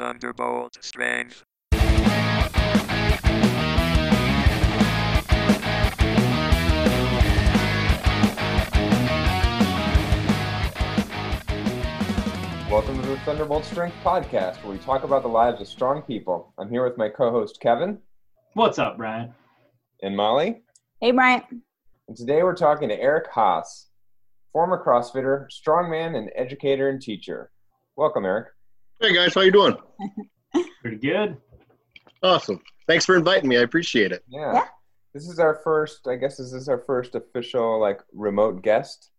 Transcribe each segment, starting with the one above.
Thunderbolt Strength. Welcome to the Thunderbolt Strength Podcast, where we talk about the lives of strong people. I'm here with my co-host Kevin What's up, Brian? and Molly, Hey, Brian. and today we're talking to Eric Haas, former CrossFitter, strongman, and educator and teacher. Welcome, Eric. Hey guys, how you doing? Pretty good. Awesome. Thanks for inviting me. I appreciate it. Yeah. Yeah. This is our first. I guess this is our first official like remote guest.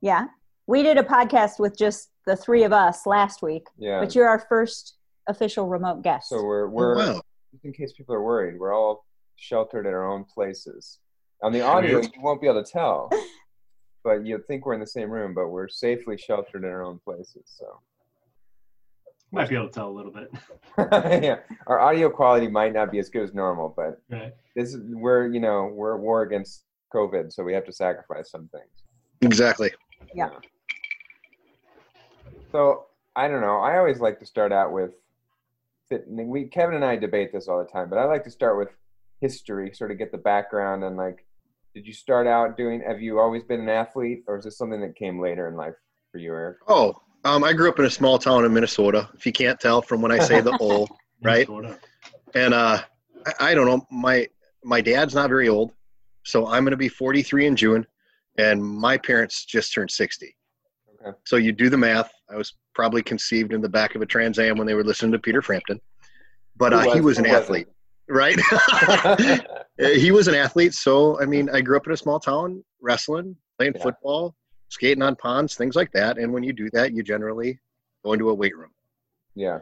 Yeah. We did a podcast with just the three of us last week, Yeah. but you're our first official remote guest. So we're we're Oh, wow. just in case people are worried, we're all sheltered in our own places. On the audio, you won't be able to tell, but you'd think we're in the same room, but we're safely sheltered in our own places. So. Might be able to tell a little bit. yeah, our audio quality might not be as good as normal, but Right. this is we're you know we're at war against COVID, so we have to sacrifice some things. Exactly. Yeah. So I don't know. I always like to start out with fit- we Kevin and I debate this all the time, but I like to start with history, sort of get the background and like, did you start out doing? Have you always been an athlete, or is this something that came later in life for you, Eric? Oh, um, I grew up in a small town in Minnesota. If you can't tell from when I say the "o," Right. Minnesota. and uh, I, I don't know. My my dad's not very old, so I'm going to be 43 in June, and my parents just turned 60. Okay. So you do the math. I was probably conceived in the back of a Trans Am when they were listening to Peter Frampton, but uh, Who he was an Who wasn't? athlete, right? Uh, he was an athlete so i mean i grew up in a small town wrestling playing Yeah. football skating on ponds things like that and when you do that you generally go into a weight room yeah.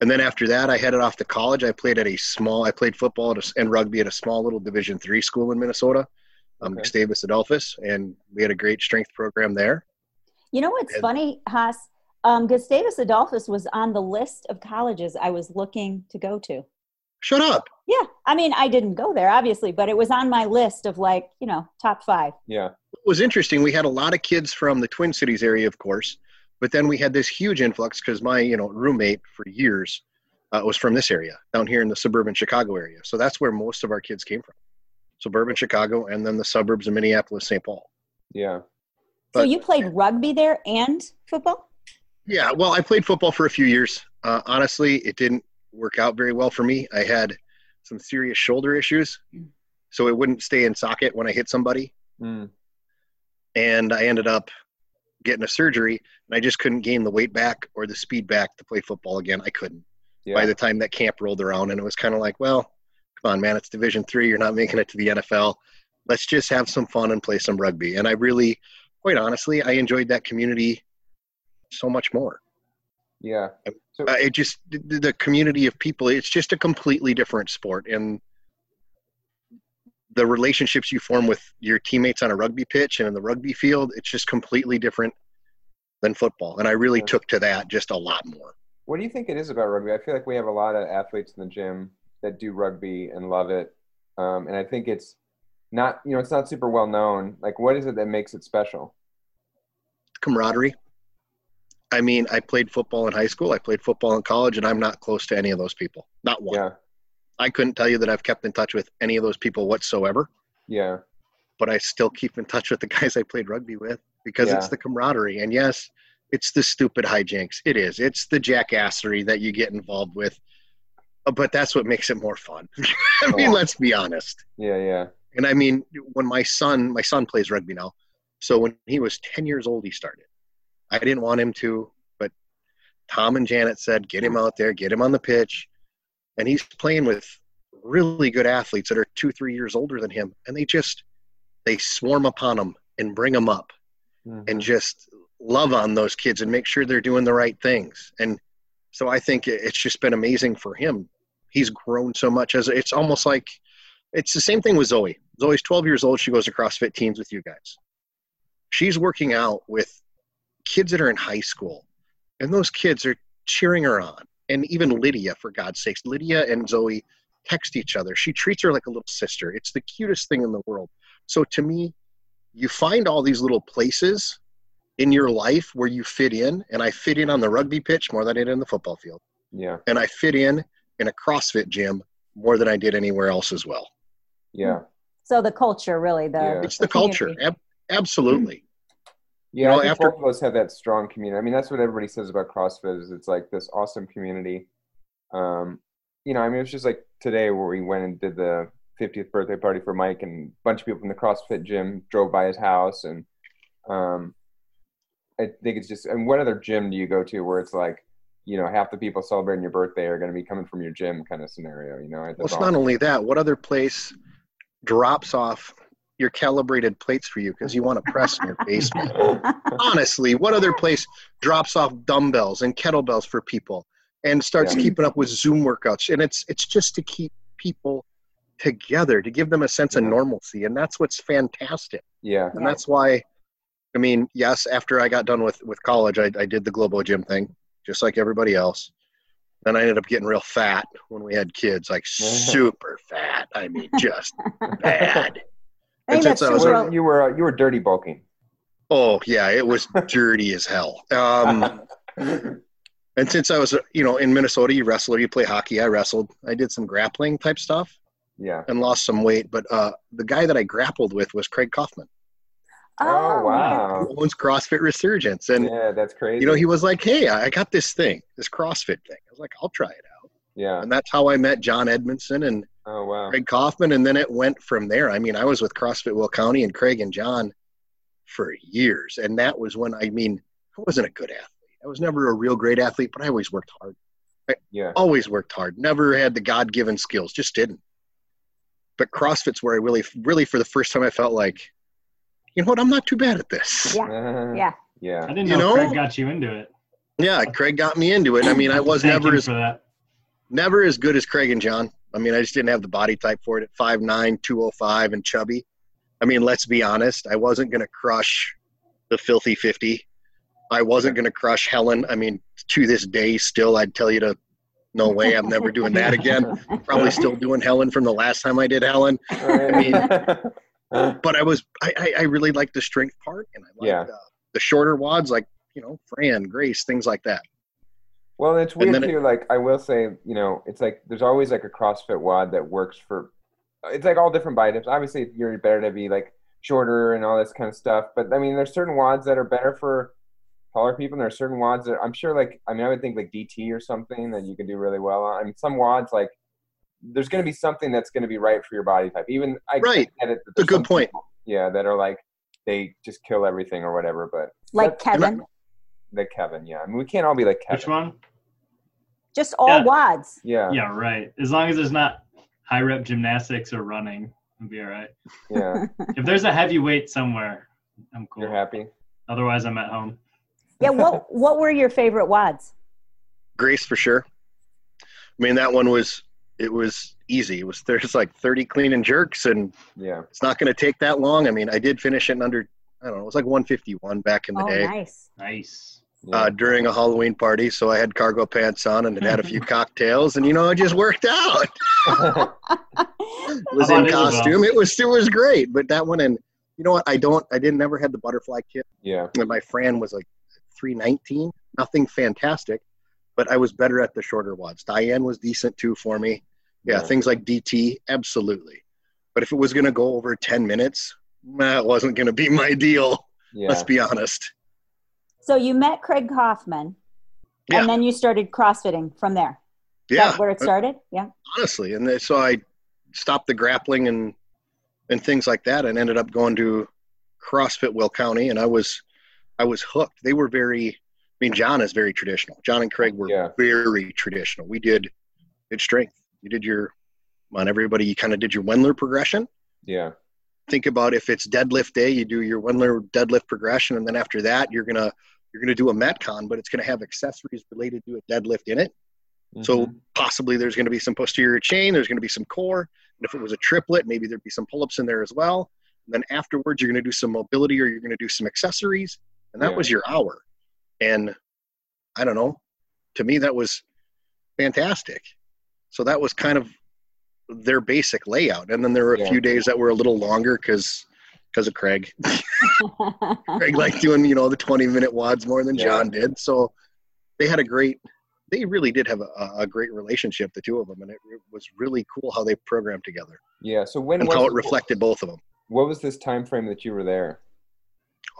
and then after that i headed off to college i played at a small i played football a, and rugby at a small little division three school in minnesota um, Okay. gustavus adolphus and we had a great strength program there you know what's And- funny, Haas? Um, Gustavus Adolphus was on the list of colleges I was looking to go to. Shut up Yeah. I mean, I didn't go there, obviously, but it was on my list of like, you know, top five. Yeah. It was interesting we had a lot of kids from the twin cities area of course but then we had this huge influx because my you know roommate for years uh, was from this area down here in the suburban chicago area so that's where most of our kids came from suburban chicago and then the suburbs of minneapolis st paul Yeah. so you played rugby there and football? yeah well i played football for a few years uh, honestly it didn't work out very well for me i had some serious shoulder issues so it wouldn't stay in socket when i hit somebody Mm. and I ended up getting a surgery, and I just couldn't gain the weight back or the speed back to play football again. I couldn't. Yeah. By the time that camp rolled around, and it was kind of like, well, come on, man, it's Division three. You're not making it to the NFL. Let's just have some fun and play some rugby. And I really, quite honestly, I enjoyed that community so much more. Yeah. So Uh, it just the, the community of people. It's just a completely different sport, and the relationships you form with your teammates on a rugby pitch and in the rugby field, it's just completely different than football. And I really Yeah. took to that just a lot more. What do you think it is about rugby? I feel like we have a lot of athletes in the gym that do rugby and love it, um, and I think it's not you know it's not super well known. Like, what is it that makes it special? Camaraderie. I mean, I played football in high school. I played football in college, and I'm not close to any of those people. Not one. Yeah, I couldn't tell you that I've kept in touch with any of those people whatsoever. yeah, but I still keep in touch with the guys I played rugby with because it's the camaraderie. And yes, it's the stupid hijinks. It is. It's the jackassery that you get involved with. Uh, But that's what makes it more fun. I mean, Yeah. let's be honest. yeah, yeah, And I mean, when my son, my son plays rugby now. So when he was 10 years old, he started. I didn't want him to, but Tom and Janet said, get him out there, get him on the pitch. And he's playing with really good athletes that are two, three years older than him. And they just, they swarm upon him and bring them up Mhm. and just love on those kids and make sure they're doing the right things. And so I think it's just been amazing for him. He's grown so much as it's almost like it's the same thing with Zoe. Zoe's 12 years old. She goes to CrossFit teams with you guys. She's working out with kids that are in high school, and those kids are cheering her on. And even Lydia, for God's sakes, Lydia and Zoe text each other. She treats her like a little sister. It's the cutest thing in the world. So to me, you find all these little places in your life where you fit in, and I fit in on the rugby pitch more than I did in the football field. Yeah. and I fit in in a CrossFit gym more than I did anywhere else as well. Yeah. So the culture, really, the Yeah. It's the culture. Ab- absolutely. Yeah, know, I think after- both of us have that strong community. I mean, that's what everybody says about CrossFit is it's like this awesome community. Um, you know, I mean, it's just like today where we went and did the 50th birthday party for Mike, and a bunch of people from the CrossFit gym drove by his house, and um, I think it's just. And what other gym do you go to where it's like, you know, half the people celebrating your birthday are going to be coming from your gym, kind of scenario? You know, Well, That's it's not only that. What other place drops off your calibrated plates for you because you want to press in your basement? Honestly, what other place drops off dumbbells and kettlebells for people and starts Yeah. keeping up with Zoom workouts? And it's it's just to keep people together, to give them a sense of normalcy, and that's what's fantastic. yeah, And that's why, I mean, yes, after I got done with with college, I, I did the Globo Gym thing, just like everybody else. Then I ended up getting real fat when we had kids, like super fat. I mean, just bad. I think And that's since I was you were, you were you were dirty bulking. Oh yeah, it was dirty as hell. Um, and since I was, you know, in Minnesota, you wrestle or you play hockey. I wrestled. I did some grappling type stuff yeah. and lost some weight. But uh, the guy that I grappled with was Craig Kaufman, Oh, wow. who owns CrossFit Resurgence, and yeah, that's crazy. you know, he was like, "Hey, I I got this thing, this CrossFit thing." I was like, "I'll try it out," yeah. and that's how I met John Edmondson and Oh wow. Craig Kaufman, and then it went from there. I mean, I was with CrossFit Will County and Craig and John for years, and that was when I mean, I wasn't a good athlete. I was never a real great athlete, but I always worked hard. Yeah. Always worked hard. Never had the God-given skills. Just didn't. But CrossFit's where I really, really, for the first time, I felt like, you know what? I'm not too bad at this. Yeah. Uh, Yeah. Yeah. I didn't You know, know? Craig got you into it. Yeah, Craig got me into it. I mean, I was Thank never as that. Never as good as Craig and John. I mean, I just didn't have the body type for it at 5'9", 205, and chubby. I mean, let's be honest. I wasn't going to crush the filthy 50. I wasn't going to crush Helen. I mean, to this day, still, I'd tell you to, no way, I'm never doing that again. Probably still doing Helen from the last time I did Helen. I mean, but I was, I, I, really liked the strength part, and I liked Yeah. uh, the shorter WODs, like, you know, Fran, Grace, things like that. Well, it's weird then it- too. Like I will say, you know, it's like there's always like a CrossFit WOD that works for. It's like all different body types. Obviously, you're better to be like shorter and all this kind of stuff. But I mean, there's certain WODs that are better for taller people, and there are certain WODs that I'm sure, like I mean, I would think like DT or something that you can do really well on. I mean, some WODs like there's going to be something that's going to be right for your body type. Even I Right. get it. that It's a good point. people, yeah, that are like they just kill everything or whatever. But like Kevin. like Kevin, yeah. I mean, we can't all be like Kevin. Which one? Just all Yeah. WODs. Yeah, Yeah, right. As long as there's not high rep gymnastics or running, I'll be all right. yeah. If there's a heavy weight somewhere, I'm cool. You're happy. Otherwise, I'm at home. Yeah. What What were your favorite WODs? Grace for sure. I mean, that one was it was easy. It was there's like 30 clean and jerks, and Yeah, it's not going to take that long. I mean, I did finish it in under I don't know, it was like 151 back in the Oh, day nice. Nice. Yeah. uh, during a Halloween party. So I had cargo pants on and had had a few cocktails, and you know, it just worked out. was in costume. It was it was great, but that one and you know what? I don't. I didn't never had the butterfly kip. yeah, And my Fran was like 319. Nothing fantastic, but I was better at the shorter WODs. Diane was decent too for me. Yeah, Yeah. things like DT, absolutely. But if it was going to go over 10 minutes, that wasn't going to be my deal. yeah. Let's be honest. So you met Craig Kaufman, Yeah. and then you started CrossFitting from there. Yeah, that where it uh, started? Yeah. honestly. And then- so I stopped the grappling and and things like that, and ended up going to CrossFit Will County, and I was I was hooked. They were very. I mean, John is very traditional. John and Craig were Yeah. very traditional. We did did strength. You did your on everybody. You kind of did your Wendler progression. Yeah, Think about if it's deadlift day, you do your Wendler deadlift progression, and then after that, you're gonna you're gonna do a metcon, but it's gonna have accessories related to a deadlift in it. So Mhm. possibly there's going to be some posterior chain, there's going to be some core, and if it was a triplet, maybe there'd be some pull-ups in there as well. And then afterwards, you're going to do some mobility or you're going to do some accessories, and that Yeah. was your hour. And I don't know, to me that was fantastic. So that was kind of their basic layout. And then there were a Yeah. few days that were a little longer because because of Craig. Craig liked doing you know the 20 minute WODs more than Yeah. John did. So they had a great they really did have a, a great relationship, the two of them, and it, it was really cool how they programmed together Yeah. So when and how it reflected both of them. What was this time frame that you were there?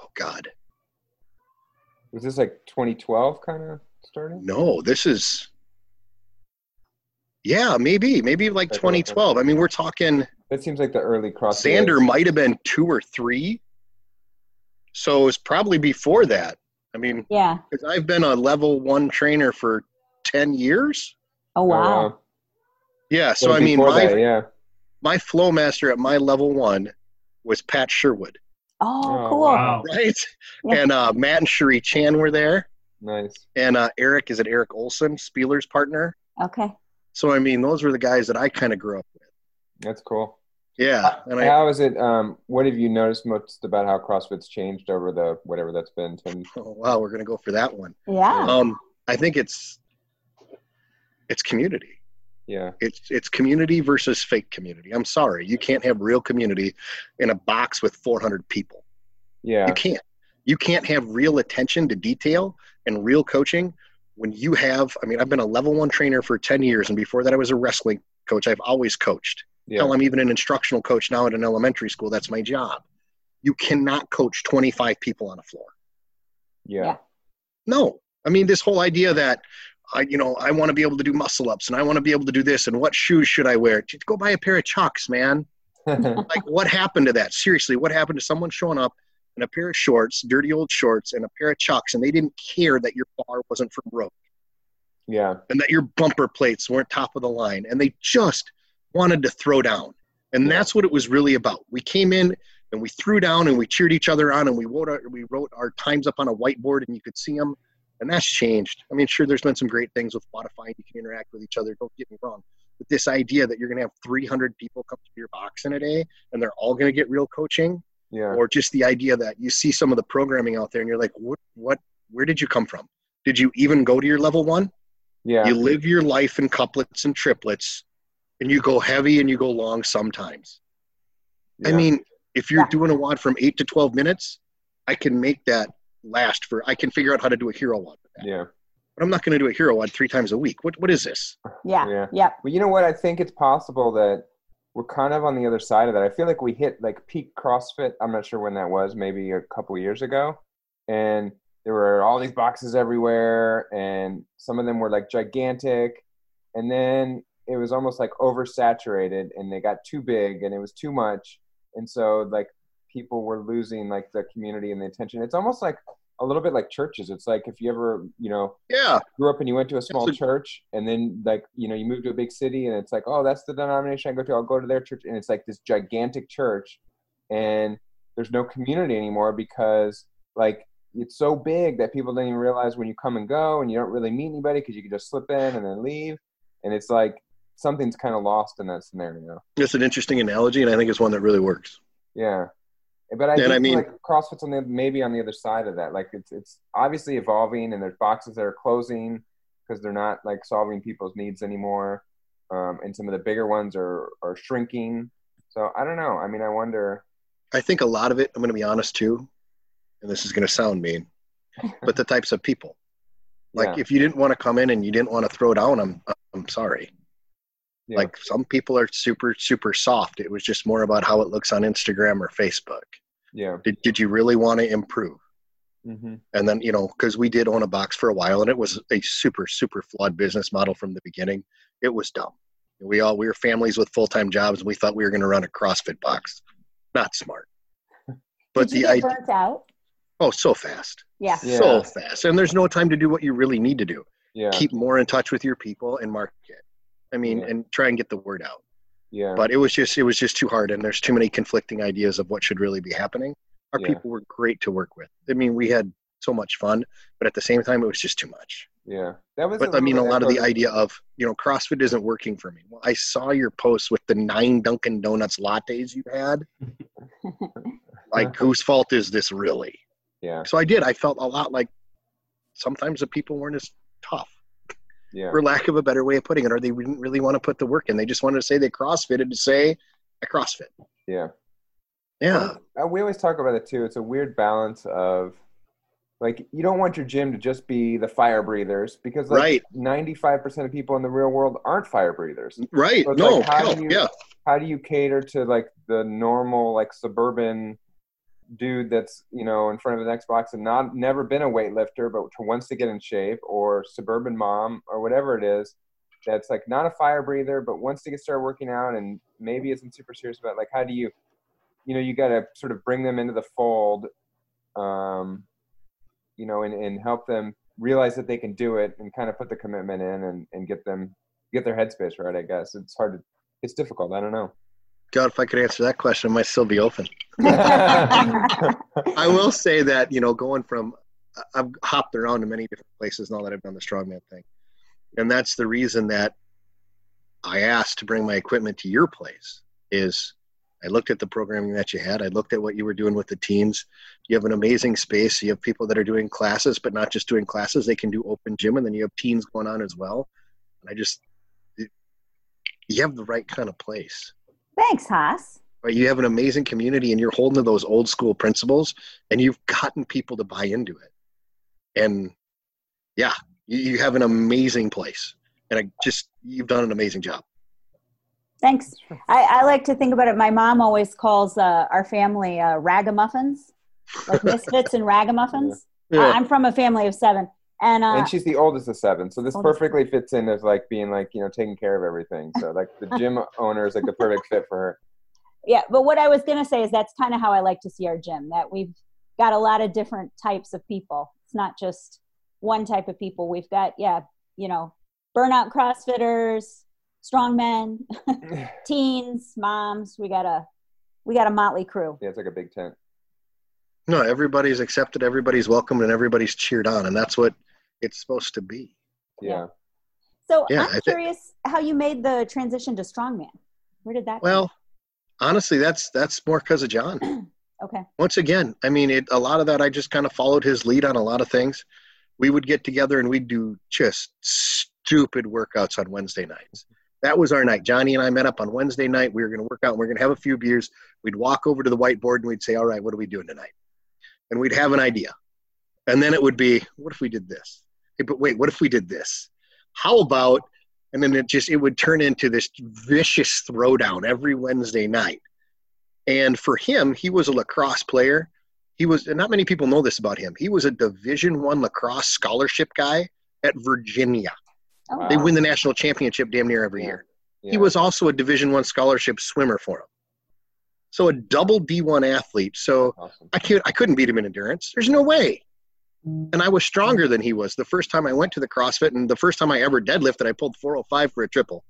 Oh God, Was this like 2012 kind of starting? no, this is. Yeah, maybe, maybe like Okay, okay. 2012. I mean, we're talking. That seems like the early cross. Xander might have been two or three. So it's probably before that. I mean, Yeah. because I've been a level one trainer for 10 years. Oh wow. Yeah. So, I mean, my, that, yeah. my flow master at my level one was Pat Sherwood, Oh, Oh, cool. Wow. right? Yeah. And uh, Matt and Cherie Chan were there. Nice. And uh, Eric, is it Eric Olson, Spealler's partner? Okay. So, I mean, those were the guys that I kind of grew up with. That's cool. Yeah. And I, How is it? Um, what have you noticed most about how CrossFit's changed over the whatever that's been? 10, oh, wow, we're going to go for that one. Yeah. Um, I think it's it's community. yeah. It's it's community versus fake community. I'm sorry, you can't have real community in a box with 400 people. Yeah. You can't. You can't have real attention to detail and real coaching when you have. I mean, I've been a level one trainer for 10 years, and before that, I was a wrestling coach. I've always coached. Yeah. Hell, I'm even an instructional coach now at an elementary school. That's my job. You cannot coach 25 people on a floor. Yeah. Yeah. No, I mean this whole idea that I, you know, I want to be able to do muscle ups and I want to be able to do this and what shoes should I wear? Just go buy a pair of Chucks, man. Like, what happened to that? Seriously, what happened to someone showing up in a pair of shorts, dirty old shorts, and a pair of Chucks, and they didn't care that your bar wasn't from Rogue yeah. and that your bumper plates weren't top of the line, and they just wanted to throw down. And that's what it was really about. We came in and we threw down and we cheered each other on and we wrote our, we wrote our times up on a whiteboard and you could see them. And that's changed. I mean, sure, there's been some great things with Spotify. You can interact with each other. Don't get me wrong. But this idea that you're going to have 300 people come to your box in a day and they're all going to get real coaching, Yeah. or just the idea that you see some of the programming out there and you're like, what, what, where did you come from? Did you even go to your level one? Yeah. You live your life in couplets and triplets, and you go heavy and you go long sometimes. I mean, if you're Yeah. doing a WOD from eight to 12 minutes, I can make that last for, I can figure out how to do a hero WOD with that. Yeah. But I'm not going to do a hero WOD three times a week. What, what is this? Yeah. Yeah. Yep. But you know what? I think it's possible that we're kind of on the other side of that. I feel like we hit like peak CrossFit. I'm not sure when that was, maybe a couple years ago. And there were all these boxes everywhere, and some of them were like gigantic. And then it was almost like oversaturated, and they got too big, and it was too much. And so, like, people were losing like the community and the attention. It's almost like a little bit like churches. It's like if you ever, you know, Yeah. grew up and you went to a small a- church and then like you know you moved to a big city and it's like oh that's the denomination i go to i'll go to their church and it's like this gigantic church and there's no community anymore because like it's so big that people don't even realize when you come and go and you don't really meet anybody because you can just slip in and then leave and it's like something's kind of lost in that scenario It's an interesting analogy, and I think it's one that really works. yeah but i, And think I mean- like crossfit's on the maybe on the other side of that like it's it's obviously evolving and there's boxes that are closing because they're not like solving people's needs anymore um, and some of the bigger ones are are shrinking so i don't know i mean i wonder I think a lot of it, I'm going to be honest too, and this is going to sound mean, but the types of people. Like Yeah. if you didn't want to come in and you didn't want to throw down, I'm I'm sorry. Yeah. Like some people are super super soft. It was just more about how it looks on Instagram or Facebook. yeah Did did you really want to improve? hmm And then you know because we did own a box for a while and it was a super super flawed business model from the beginning. It was dumb. We all we were families with full time jobs and we thought we were going to run a CrossFit box. Not smart. But Did you the get idea, burnt out? oh so fast. Yeah. Yeah. so fast and there's no time to do what you really need to do yeah keep more in touch with your people and market i mean Yeah. and try and get the word out. Yeah. But it was just it was just too hard and there's too many conflicting ideas of what should really be happening. Our Yeah. people were great to work with. I mean we had so much fun but at the same time it was just too much. Yeah. That was but i mean a lot of the idea of you know crossfit isn't working for me. Well i saw your post with the nine dunkin donuts lattes you had. Like whose fault is this really? Yeah. So i did. I felt a lot like sometimes the people weren't as tough yeah for lack of a better way of putting it, or they didn't really want to put the work in. They just wanted to say they CrossFitted to say I CrossFit. yeah Yeah, Uh, we always talk about it too. It's a weird balance of like you don't want your gym to just be the fire breathers because like Right. 95% of people in the real world aren't fire breathers. Right. So no, like, how hell, do you- yeah. How do you cater to like the normal like suburban dude that's, you know, in front of an Xbox and not never been a weightlifter but wants to get in shape or suburban mom or whatever it is that's like not a fire breather but wants to get started working out and maybe isn't super serious about like how do you you know you got to sort of bring them into the fold um you know and, and help them realize that they can do it and kind of put the commitment in and, and get them get their headspace right i guess it's hard to it's difficult i don't know God, if I could answer that question, I might still be open. I will say that you know, going from I- I've hopped around to many different places now that I've done the strongman thing, and that's the reason that I asked to bring my equipment to your place. Is I looked at the programming that you had. I looked at what you were doing with the teens. You have an amazing space. You have people that are doing classes, but not just doing classes. They can do open gym, and then you have teens going on as well. And I just, you have the right kind of place Thanks, Haas. Right? You have an amazing community and you're holding to those old school principles and you've gotten people to buy into it. And yeah, you, you have an amazing place. And I just, you've done an amazing job. Thanks. I, I like to think about it. My mom always calls uh, our family uh, ragamuffins, like misfits and ragamuffins. Yeah. I- I'm from a family of seven, and uh, and she's the oldest of seven so this Oldest. perfectly fits in as like being like you know taking care of everything so like the gym owner is like the perfect fit for her yeah. But what I was gonna say is that's kind of how I like to see our gym. That we've got a lot of different types of people. It's not just one type of people. We've got yeah, you know, burnout CrossFitters, strong men, teens, moms. We got a we got a motley crew. yeah it's like a big tent No, everybody's accepted, everybody's welcomed, and everybody's cheered on. And that's what it's supposed to be. yeah So Yeah, I I'm thi- curious how you made the transition to strongman. Where did that? come Well, honestly, that's, that's more because of John. Okay. once again, I mean, it, a lot of that, I just kind of followed his lead on a lot of things. We would get together and we'd do just stupid workouts on Wednesday nights. That was our night. Johnny and I met up on Wednesday night. We were going to work out and we are going to have a few beers. We'd walk over to the whiteboard and we'd say, All right, what are we doing tonight? And we'd have an idea. And then it would be, What if we did this? Hey, but wait, what if we did this? How about, and then it just, it would turn into this vicious throwdown every Wednesday night. And for him, he was a lacrosse player. He was, and not many people know this about him. He was a Division One lacrosse scholarship guy at Virginia. Oh, They win the national championship damn near every Yeah. year. yeah. He was also a Division One scholarship swimmer for him. So a double D1 athlete. So awesome I could I couldn't beat him in endurance. There's no way. And I was stronger than he was the first time I went to the CrossFit, and the first time I ever deadlifted, I pulled 405 for a triple.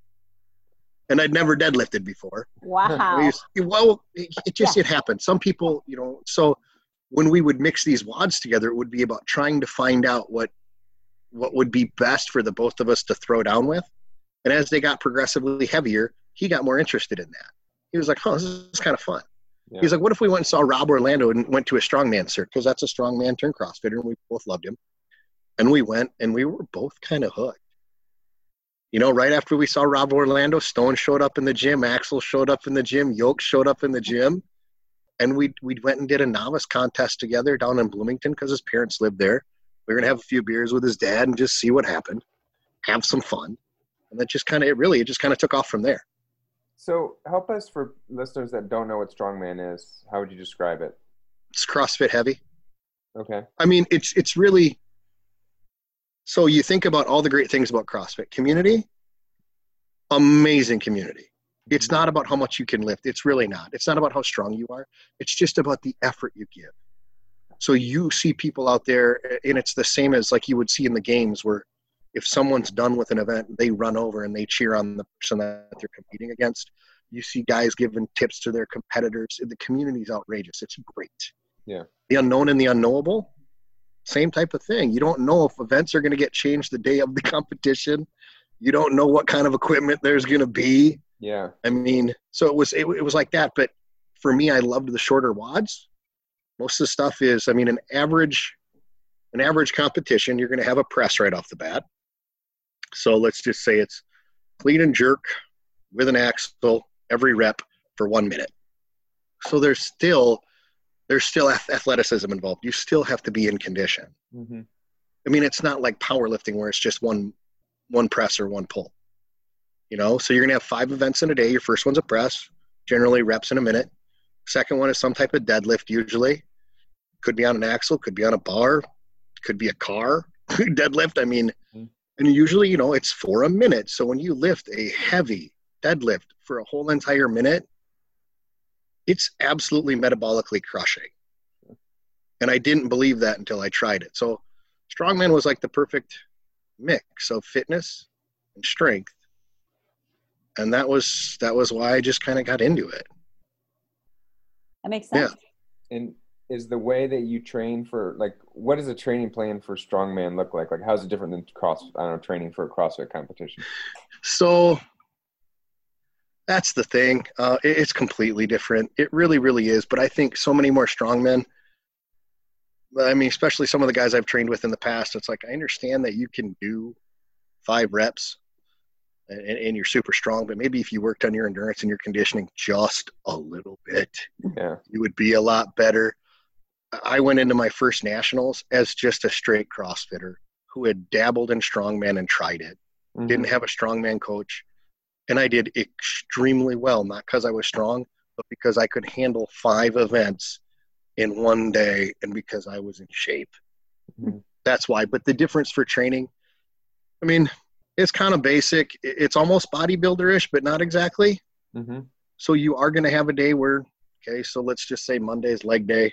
And I'd never deadlifted before. Wow. well, it, it just it happened. Some people, you know, so when we would mix these WODs together, it would be about trying to find out what what would be best for the both of us to throw down with. And as they got progressively heavier, he got more interested in that. He was like, "Oh, this is kind of fun." Yeah. He's like, "What if we went and saw Rob Orlando and went to a strongman cert because that's a strongman turned CrossFitter, and we both loved him." And we went, and we were both kind of hooked. You know, right after we saw Rob Orlando, Stone showed up in the gym, Axle showed up in the gym, Yoke showed up in the gym, and we we went and did a novice contest together down in Bloomington because his parents lived there. We were gonna have a few beers with his dad and just see what happened, have some fun, and that just kind of it really it just kind of took off from there. So help us for listeners that don't know what strongman is how would you describe it It's CrossFit heavy. okay I mean, it's it's really. So you think about all the great things about CrossFit community. Amazing community. It's not about how much you can lift. It's really not. It's not about how strong you are. It's just about the effort you give. So you see people out there, and it's the same as like you would see in the games where if someone's done with an event, they run over and they cheer on the person that they're competing against. You see guys giving tips to their competitors. The community's outrageous. It's great. Yeah. The unknown and the unknowable, same type of thing. You don't know if events are going to get changed the day of the competition. You don't know what kind of equipment there's going to be. yeah I mean, so it was it, it was like that. But for me, I loved the shorter WODs. Most of the stuff is, I mean, an average an average competition, you're going to have a press right off the bat. So let's just say it's clean and jerk with an axle every rep for one minute. So there's still there's still athleticism involved. You still have to be in condition. hmm I mean, it's not like powerlifting where it's just one one press or one pull. You know, so you're gonna have five events in a day. Your first one's a press, generally reps in a minute. Second one is some type of deadlift, usually. Could be on an axle, could be on a bar, could be a car deadlift. I mean, Mhm. And usually, you know, it's for a minute. So when you lift a heavy deadlift for a whole entire minute, it's absolutely metabolically crushing. And I didn't believe that until I tried it. So strongman was like the perfect mix of fitness and strength. And that was that was why I just kind of got into it. That makes sense. Yeah. And is the way that you train for like what does a training plan for strongman look like? Like how's it different than cross I don't know training for a CrossFit competition? So that's the thing. Uh, it- it's completely different. It really, really is. But I think so many more strongmen. I mean, especially some of the guys I've trained with in the past. It's like I understand that you can do five reps, and, and you're super strong. But maybe if you worked on your endurance and your conditioning just a little bit, Yeah. you would be a lot better. I went into my first nationals as just a straight CrossFitter who had dabbled in strongman and tried it. Mhm. didn't have a strongman coach. And i did extremely well not because i was strong but because i could handle five events in one day and because i was in shape. Mhm. that's why. But the difference for training i mean it's kind of basic it's almost bodybuilder-ish but not exactly. Mhm. so you are going to have a day where okay so let's just say monday's leg day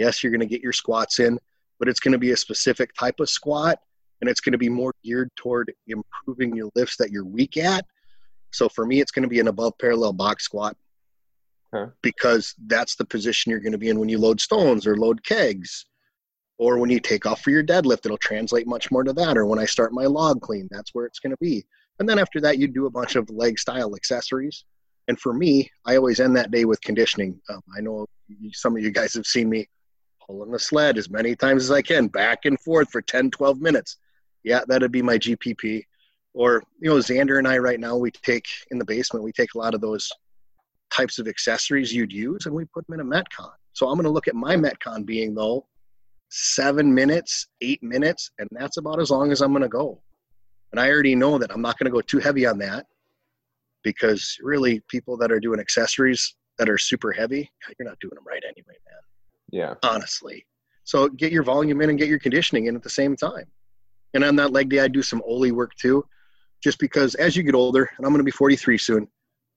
yes you're going to get your squats in but it's going to be a specific type of squat and it's going to be more geared toward improving your lifts that you're weak at. So for me it's going to be an above parallel box squat Okay. because that's the position you're going to be in when you load stones or load kegs or when you take off for your deadlift. It'll translate much more to that or when i start my log clean that's where it's going to be. And then after that you do a bunch of leg style accessories. And for me i always end that day with conditioning. Um, i know some of you guys have seen me pulling the sled as many times as i can back and forth for 10 12 minutes. Yeah that'd be my gpp or you know xander and i right now we take in the basement we take a lot of those types of accessories you'd use and we put them in a metcon. So i'm going to look at my metcon being though seven minutes eight minutes and that's about as long as i'm going to go. And i already know that i'm not going to go too heavy on that because really people that are doing accessories that are super heavy you're not doing them right anyway man Yeah. honestly. So get your volume in and get your conditioning in at the same time. And on that leg day, I do some Oli work too, just because as you get older, and I'm going to be 43 soon,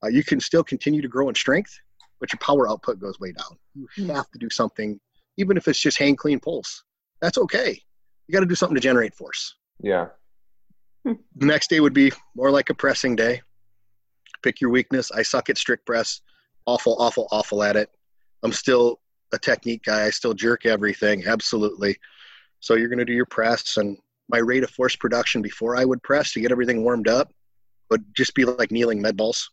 uh, you can still continue to grow in strength, but your power output goes way down. You have to do something, even if it's just hang clean pulls. That's okay. You got to do something to generate force. Yeah. The next day would be more like a pressing day. Pick your weakness. I suck at strict press. Awful, awful, awful at it. I'm still a technique guy. I still jerk everything. Absolutely. So you're going to do your press and my rate of force production before I would press to get everything warmed up would just be like kneeling med balls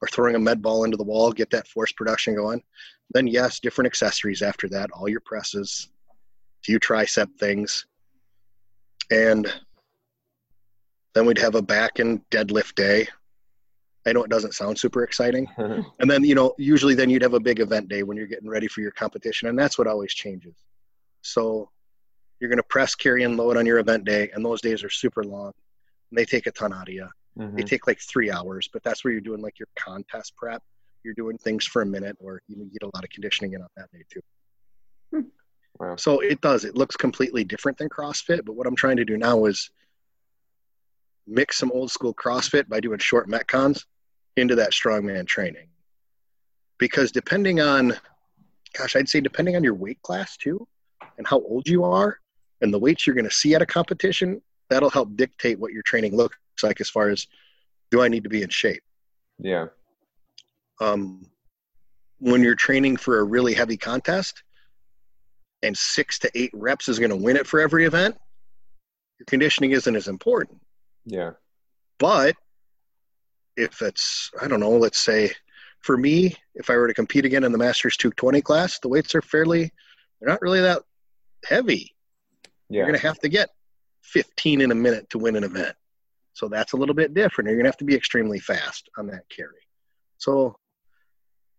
or throwing a med ball into the wall, get that force production going. Then yes, different accessories after that, all your presses, few tricep things. And then we'd have a back and deadlift day. I know it doesn't sound super exciting. And then, you know, usually then you'd have a big event day when you're getting ready for your competition. And that's what always changes. So you're going to press, carry, and load on your event day. And those days are super long. And they take a ton out of you. They Mhm. take like three hours, but that's where you're doing like your contest prep. You're doing things for a minute, or you get a lot of conditioning in on that day too. Wow. So it does. It looks completely different than CrossFit. But what I'm trying to do now is mix some old school CrossFit by doing short metcons into that strongman training. Because depending on, gosh, I'd say depending on your weight class too, and how old you are, and the weights you're going to see at a competition, that'll help dictate what your training looks like as far as do I need to be in shape. Yeah. Um, when you're training for a really heavy contest and six to eight reps is going to win it for every event, your conditioning isn't as important. Yeah. But if it's, I don't know, let's say for me, if I were to compete again in the Masters 220 class, the weights are fairly, they're not really that heavy. Yeah. You're going to have to get 15 in a minute to win an event. So that's a little bit different. You're going to have to be extremely fast on that carry. So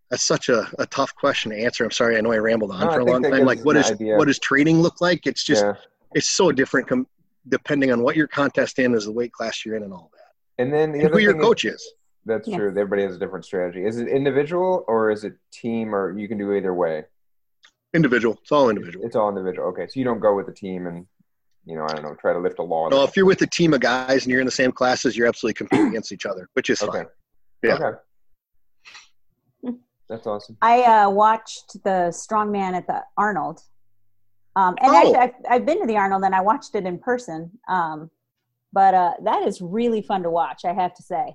That's such a, a tough question to answer. I'm sorry. I know I rambled on No, for a long time. Like, what an idea. what does training look like? It's just yeah. it's so different com- depending on what your contest in is, the weight class you're in, and all that, And then the and other who your thing is- coach is. That's Yes. true. Everybody has a different strategy. Is it individual or is it team or you can do either way? Individual. It's all individual. It's all individual. Okay. So you don't go with the team and, you know, I don't know, try to lift a log. No, if you're with a team of guys and you're in the same classes, you're absolutely competing against each other, which is okay. fine. Yeah. Okay. That's awesome. I uh, watched the Strongman at the Arnold, um, and Oh. actually, I've, I've been to the Arnold and I watched it in person. Um, but uh, that is really fun to watch. I have to say.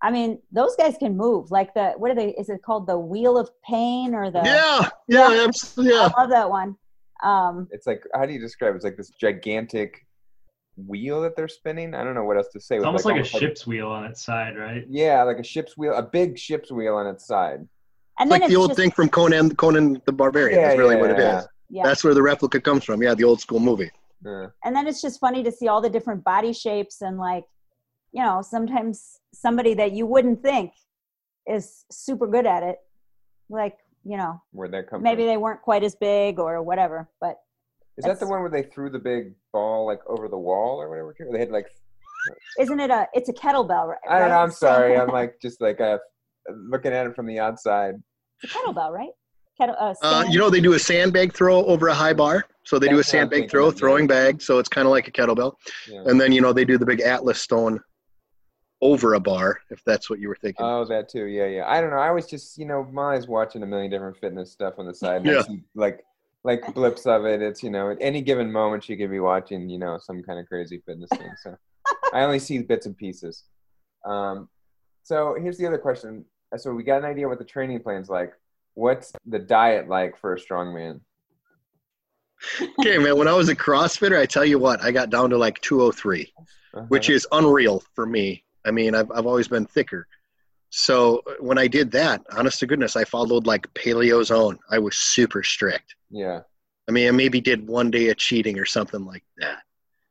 I mean, those guys can move. Like the what are they? Is it called the Wheel of Pain or the? Yeah, yeah, Yeah. yeah. I love that one. Um, It's like, how do you describe it? It's like this gigantic wheel that they're spinning. I don't know what else to say. It's almost like a almost ship's wheel on its side, right? yeah, like a ship's wheel, a big ship's wheel on its side. and Like then the old just, thing from Conan, Conan the Barbarian. Yeah, is really yeah, what it is. yeah. Yeah. That's where the replica comes from. Yeah, the old school movie. Yeah. and then it's just funny to see all the different body shapes and like you know sometimes somebody that you wouldn't think is super good at it like you know Where'd that come maybe from? they weren't quite as big or whatever but Is that the one where they threw the big ball like over the wall or whatever? They had like isn't it a it's a kettlebell right I don't know. I'm sorry. I'm like just like uh, looking at it from the outside. it's a kettlebell right Kettle, uh, Uh, you know, they do a sandbag throw over a high bar. So they do a That's what I'm sandbag thinking throw, of, yeah. throwing bag. So it's kind of like a kettlebell. Yeah. And then, you know, they do the big Atlas stone over a bar, if that's what you were thinking. Oh, that too. Yeah, yeah. I don't know. I was just, you know, Molly's watching a million different fitness stuff on the side. Yeah. see, like, like blips of it. It's, you know, at any given moment she could be watching, you know, some kind of crazy fitness thing. So I only see bits and pieces. Um, so here's the other question. So we got an idea what the training plan's like. What's the diet like for a strong man? okay, man, when I was a CrossFitter, I tell you what, I got down to like 203, Uh-huh. which is unreal for me. I mean, I've, I've always been thicker. So when I did that, honest to goodness, I followed like paleo zone. I was super strict. yeah, I mean, I maybe did one day of cheating or something like that.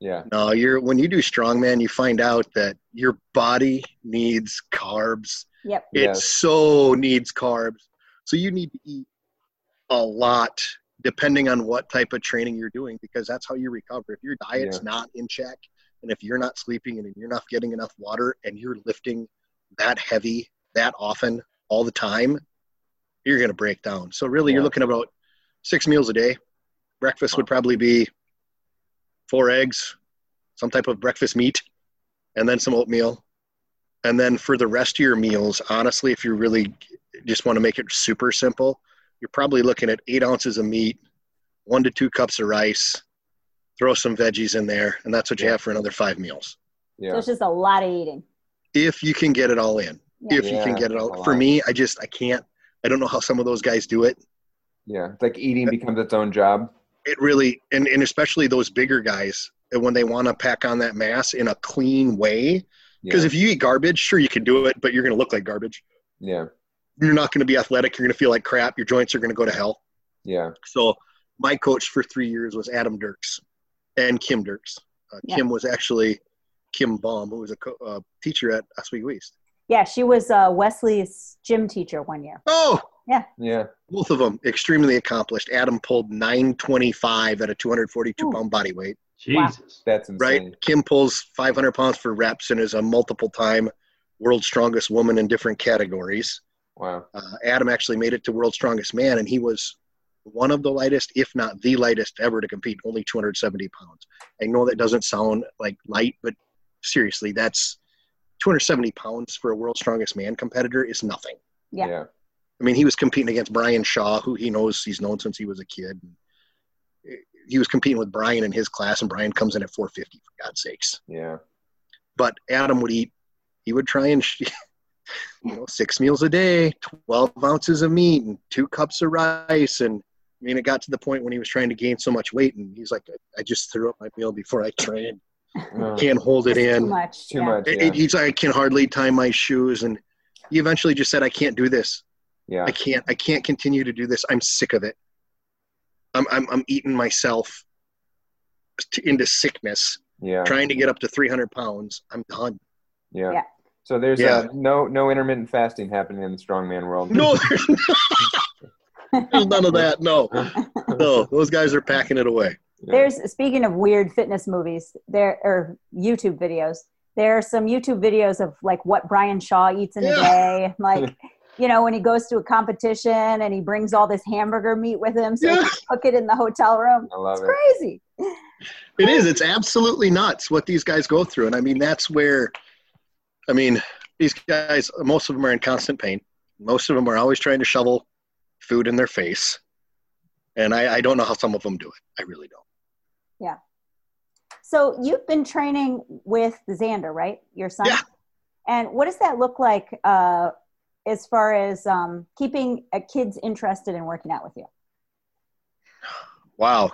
yeah, No, you're when you do strongman, you find out that your body needs carbs. yep It Yes. so needs carbs. So you need to eat a lot depending on what type of training you're doing because that's how you recover. If your diet's Yeah. not in check and if you're not sleeping and you're not getting enough water and you're lifting that heavy that often all the time, you're going to break down. So really you're looking about 6 meals a day. Breakfast would probably be four eggs, some type of breakfast meat, and then some oatmeal. And then for the rest of your meals, honestly, if you're really just want to make it super simple, you're probably looking at eight ounces of meat, one to two cups of rice, throw some veggies in there, and that's what you have for another five meals. so yeah. it's just a lot of eating If you can get it all in. Yeah. If you can get it all. For me, I just I can't. I don't know how some of those guys do it. Yeah, it's like eating becomes its own job. It really and, and especially those bigger guys and when they want to pack on that mass in a clean way. Because Yeah, if you eat garbage, sure you can do it, but you're gonna look like garbage. yeah, You're not gonna be athletic, you're gonna feel like crap, your joints are gonna go to hell. yeah, So my coach for three years was Adam Dirks and Kim Dirks. Uh, Yeah. Kim was actually Kim Baum, who was a co- uh, teacher at Oswego East. yeah she was uh, wesley's gym teacher one year Oh, yeah. Yeah. Both of them extremely accomplished. Adam pulled 925 at a 242 Ooh. pound body weight, Wow. Jesus. That's insane. right? Kim pulls 500 pounds for reps and is a multiple time world's strongest woman in different categories. Wow. Uh, Adam actually made it to world's strongest man, and he was one of the lightest, if not the lightest ever to compete, only 270 pounds. I know that doesn't sound like light, but seriously, that's 270 pounds for a world's strongest man competitor is nothing. Yeah. yeah. I mean, he was competing against Brian Shaw, who he knows he's known since he was a kid. He was competing with Brian in his class, and Brian comes in at 450 for God's sakes. Yeah. But Adam would eat. He would try and, you know, six meals a day, 12 ounces of meat, and two cups of rice. And I mean, it got to the point when he was trying to gain so much weight, and he's like, "I just threw up my meal before I trained. Oh, Can't hold it in. Too in." much. too yeah. much. It- Yeah. it- he's like, "I can hardly tie my shoes," and he eventually just said, "I can't do this. yeah. I can't I can't continue to do this. I'm sick of it. I'm I'm I'm eating myself into sickness, Yeah. trying to get up to 300 pounds. I'm done. Yeah. Yeah. So there's Yeah. uh, no no intermittent fasting happening in the strongman world. No, there's, there's none of that. No, no, those guys are packing it away. Yeah. There's speaking of weird fitness movies, there or YouTube videos. There are some YouTube videos of like what Brian Shaw eats in a Yeah. day, like you know when he goes to a competition and he brings all this hamburger meat with him, so he can cook it in the hotel room. I love It's it. crazy. It is. It's absolutely nuts what these guys go through. And I mean, that's where, I mean, these guys, most of them are in constant pain. Most of them are always trying to shovel food in their face. And I, I don't know how some of them do it. I really don't. Yeah. So you've been training with Xander, right? Your son. Yeah. And what does that look like uh, as far as um, keeping uh, kids interested in working out with you? Wow.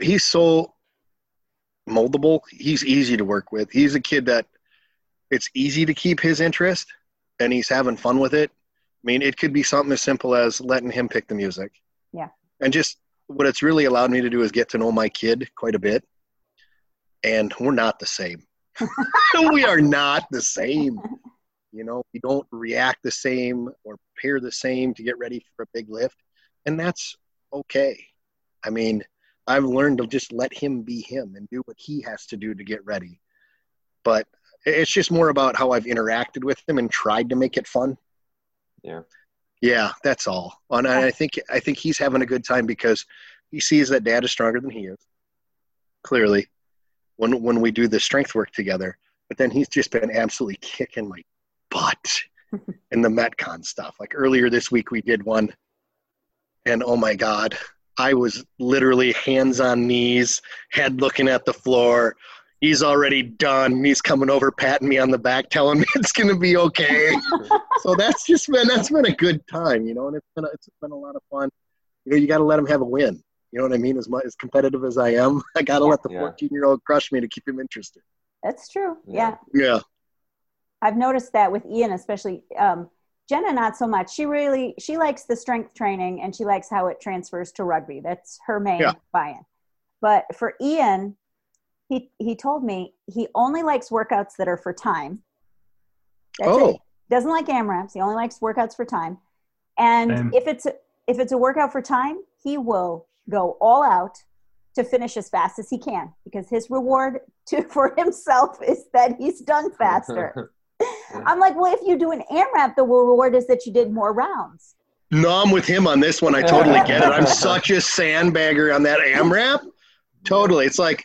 He's so moldable. He's easy to work with. He's a kid that it's easy to keep his interest and he's having fun with it. I mean, it could be something as simple as letting him pick the music. Yeah. And just what it's really allowed me to do is get to know my kid quite a bit. And we're not the same. we are not the same. You know, we don't react the same or prepare the same to get ready for a big lift. And that's okay. I mean, I've learned to just let him be him and do what he has to do to get ready. But it's just more about how I've interacted with him and tried to make it fun. Yeah. Yeah, that's all. And I think I think he's having a good time because he sees that dad is stronger than he is. Clearly, when when we do the strength work together, but then he's just been absolutely kicking my butt in the Metcon stuff. Like earlier this week, we did one, and oh my god, I was literally hands on knees, head looking at the floor. He's already done. He's coming over, patting me on the back, telling me it's gonna be okay. so that's just been that's been a good time, you know, and it's been a, it's been a lot of fun. You know, you got to let him have a win. You know what I mean? As much as competitive as I am, I got to let the Yeah. 14 year old crush me to keep him interested. That's true. Yeah. yeah. Yeah, I've noticed that with Ian, especially um, Jenna, not so much. She really she likes the strength training and she likes how it transfers to rugby. That's her main Yeah. buy-in. But for Ian, he he told me he only likes workouts that are for time. That's oh, it. Doesn't like AMRAPs. He only likes workouts for time. And Same. if it's a, if it's a workout for time, he will go all out to finish as fast as he can because his reward to for himself is that he's done faster. I'm like, well, if you do an AMRAP, the reward is that you did more rounds. no, I'm with him on this one. I totally get it. I'm such a sandbagger on that AMRAP. Totally. It's like,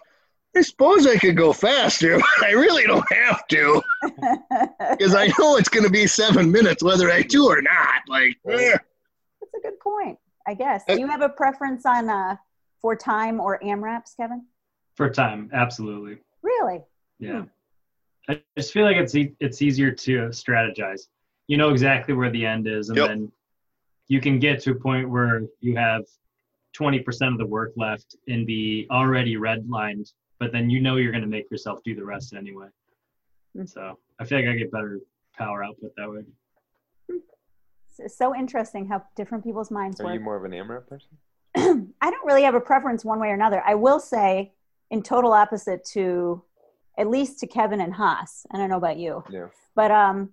I suppose I could go faster, but I really don't have to because I know it's going to be seven minutes whether I do or not. Like, eh. That's a good point, I guess. Do you have a preference on uh, for time or AMRAPs, Kevin? For time, absolutely. Really? Yeah. I just feel like it's e- it's easier to strategize. You know exactly where the end is, and Yep. then you can get to a point where you have 20% of the work left and be already redlined, but then you know you're going to make yourself do the rest anyway. Mm. So I feel like I get better power output that way. It's so interesting how different people's minds Are work. you more of an AMRAP person? I don't really have a preference one way or another. I will say, in total opposite to at least to Kevin and Haas. I don't know about you, Yeah. but um,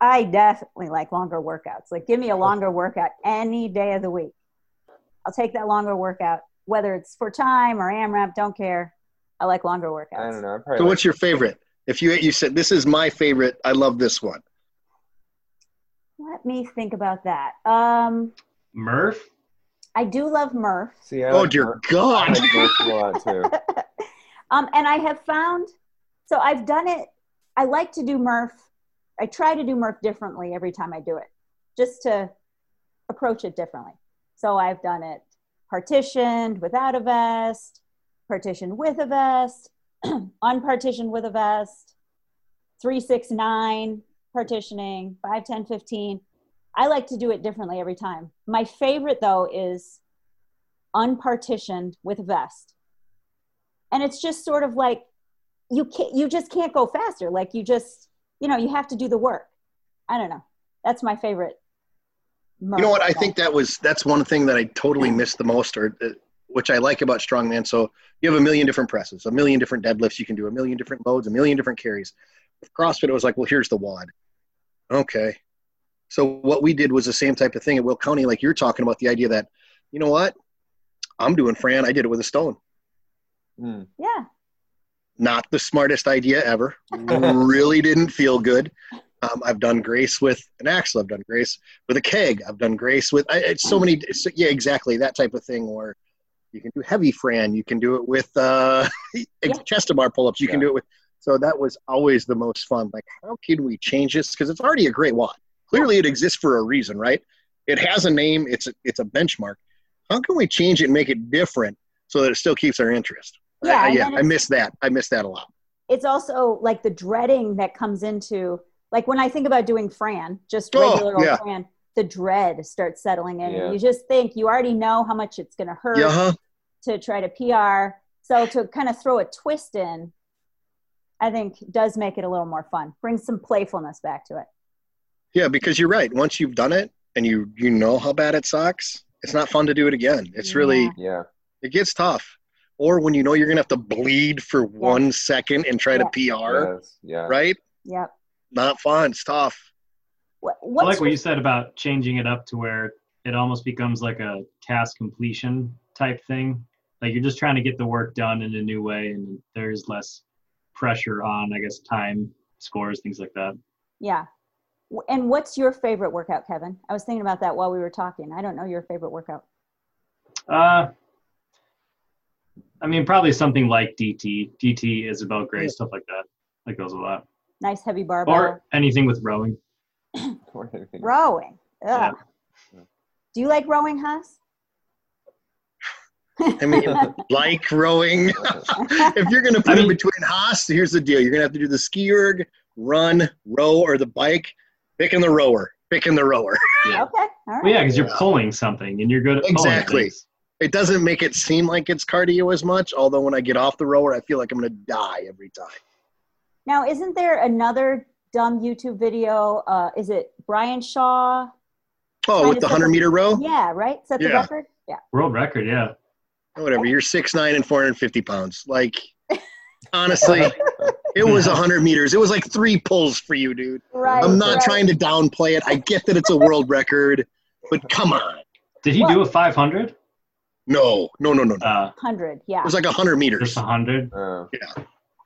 I definitely like longer workouts. Like, give me a longer workout any day of the week. I'll take that longer workout, whether it's for time or AMRAP. Don't care. I like longer workouts. I don't know. I so like- what's your favorite? If you you said this is my favorite, I love this one. Let me think about that. Um, Murph, I do love Murph. See, I Oh like dear Murph- I God! like Murph a lot too. um, and I have found, so I've done it. I like to do Murph. I try to do Murph differently every time I do it, just to approach it differently. So I've done it partitioned without a vest, partitioned with a vest, unpartitioned with a vest, three, six, nine partitioning, five, 10, 15. I like to do it differently every time. My favorite though is unpartitioned with a vest. And it's just sort of like you can't you just can't go faster. Like you just, you know, you have to do the work. I don't know. That's my favorite. You know what? I think that was that's one thing that I totally missed the most, or uh, which I like about strongman. So you have a million different presses, a million different deadlifts you can do, a million different loads, a million different carries. With CrossFit, it was like, well, here's the WOD. Okay. So what we did was the same type of thing at Will County, like you're talking about the idea that, you know what, I'm doing Fran. I did it with a stone. Mm. Yeah. Not the smartest idea ever. really didn't feel good. Um, I've done grace with an axle. I've done grace with a keg. I've done grace with I, it's so many. It's, yeah, exactly that type of thing. Where you can do heavy Fran. You can do it with uh, Yeah. chest to bar pull ups. You can do it with. So that was always the most fun. Like, how can we change this? Because it's already a great WOD. Clearly, it exists for a reason, right? It has a name. It's a, it's a benchmark. How can we change it and make it different so that it still keeps our interest? Yeah, I, yeah. I miss that. I miss that a lot. It's also like the dreading that comes into like when I think about doing Fran, just Oh, regular old yeah. Fran, the dread starts settling in. Yeah. You just think you already know how much it's going to hurt Yeah. huh? to try to PR. So to kind of throw a twist in, I think does make it a little more fun. Brings some playfulness back to it. Yeah, because you're right. Once you've done it and you you know how bad it sucks, it's not fun to do it again. It's really Yeah. Yeah. it gets tough. Or when you know you're gonna have to bleed for one second and try to PR, Yes. Yeah. right? Yep. Not fun. It's tough. What, I like what you said about changing it up to where it almost becomes like a task completion type thing. Like you're just trying to get the work done in a new way, and there's less pressure on, I guess, time, scores, things like that. yeah. And what's your favorite workout, Kevin? I was thinking about that while we were talking. I don't know your favorite workout. Uh, I mean, probably something like DT. DT is Gray, grace, stuff like that. That goes a lot. Nice heavy barbell. Or anything with rowing. Or anything. rowing. Ugh. Yeah. Do you like rowing, Haas? I mean, like rowing. if you're gonna put I it mean- between Haas, here's the deal. You're gonna have to do the ski erg, run, row, or the bike. Picking the rower. Picking the rower. Okay. All right. Well, yeah, because you're pulling something and you're good at pulling Exactly. It doesn't make it seem like it's cardio as much, although when I get off the rower, I feel like I'm gonna die every time. Now, isn't there another dumb YouTube video? Uh, is it Brian Shaw? Oh, with the hundred meter row? Yeah, right. Set the Yeah. record. Yeah. World record, yeah. Whatever. You're six nine and four hundred fifty pounds. Like honestly, it was hundred meters. It was like three pulls for you, dude. Right. I'm not right. trying to downplay it. I get that it's a world record, but come on. Did he What? do a 500? No, no, no, no, no. Uh, Hundred. Yeah. It was like hundred meters. just 100. Uh,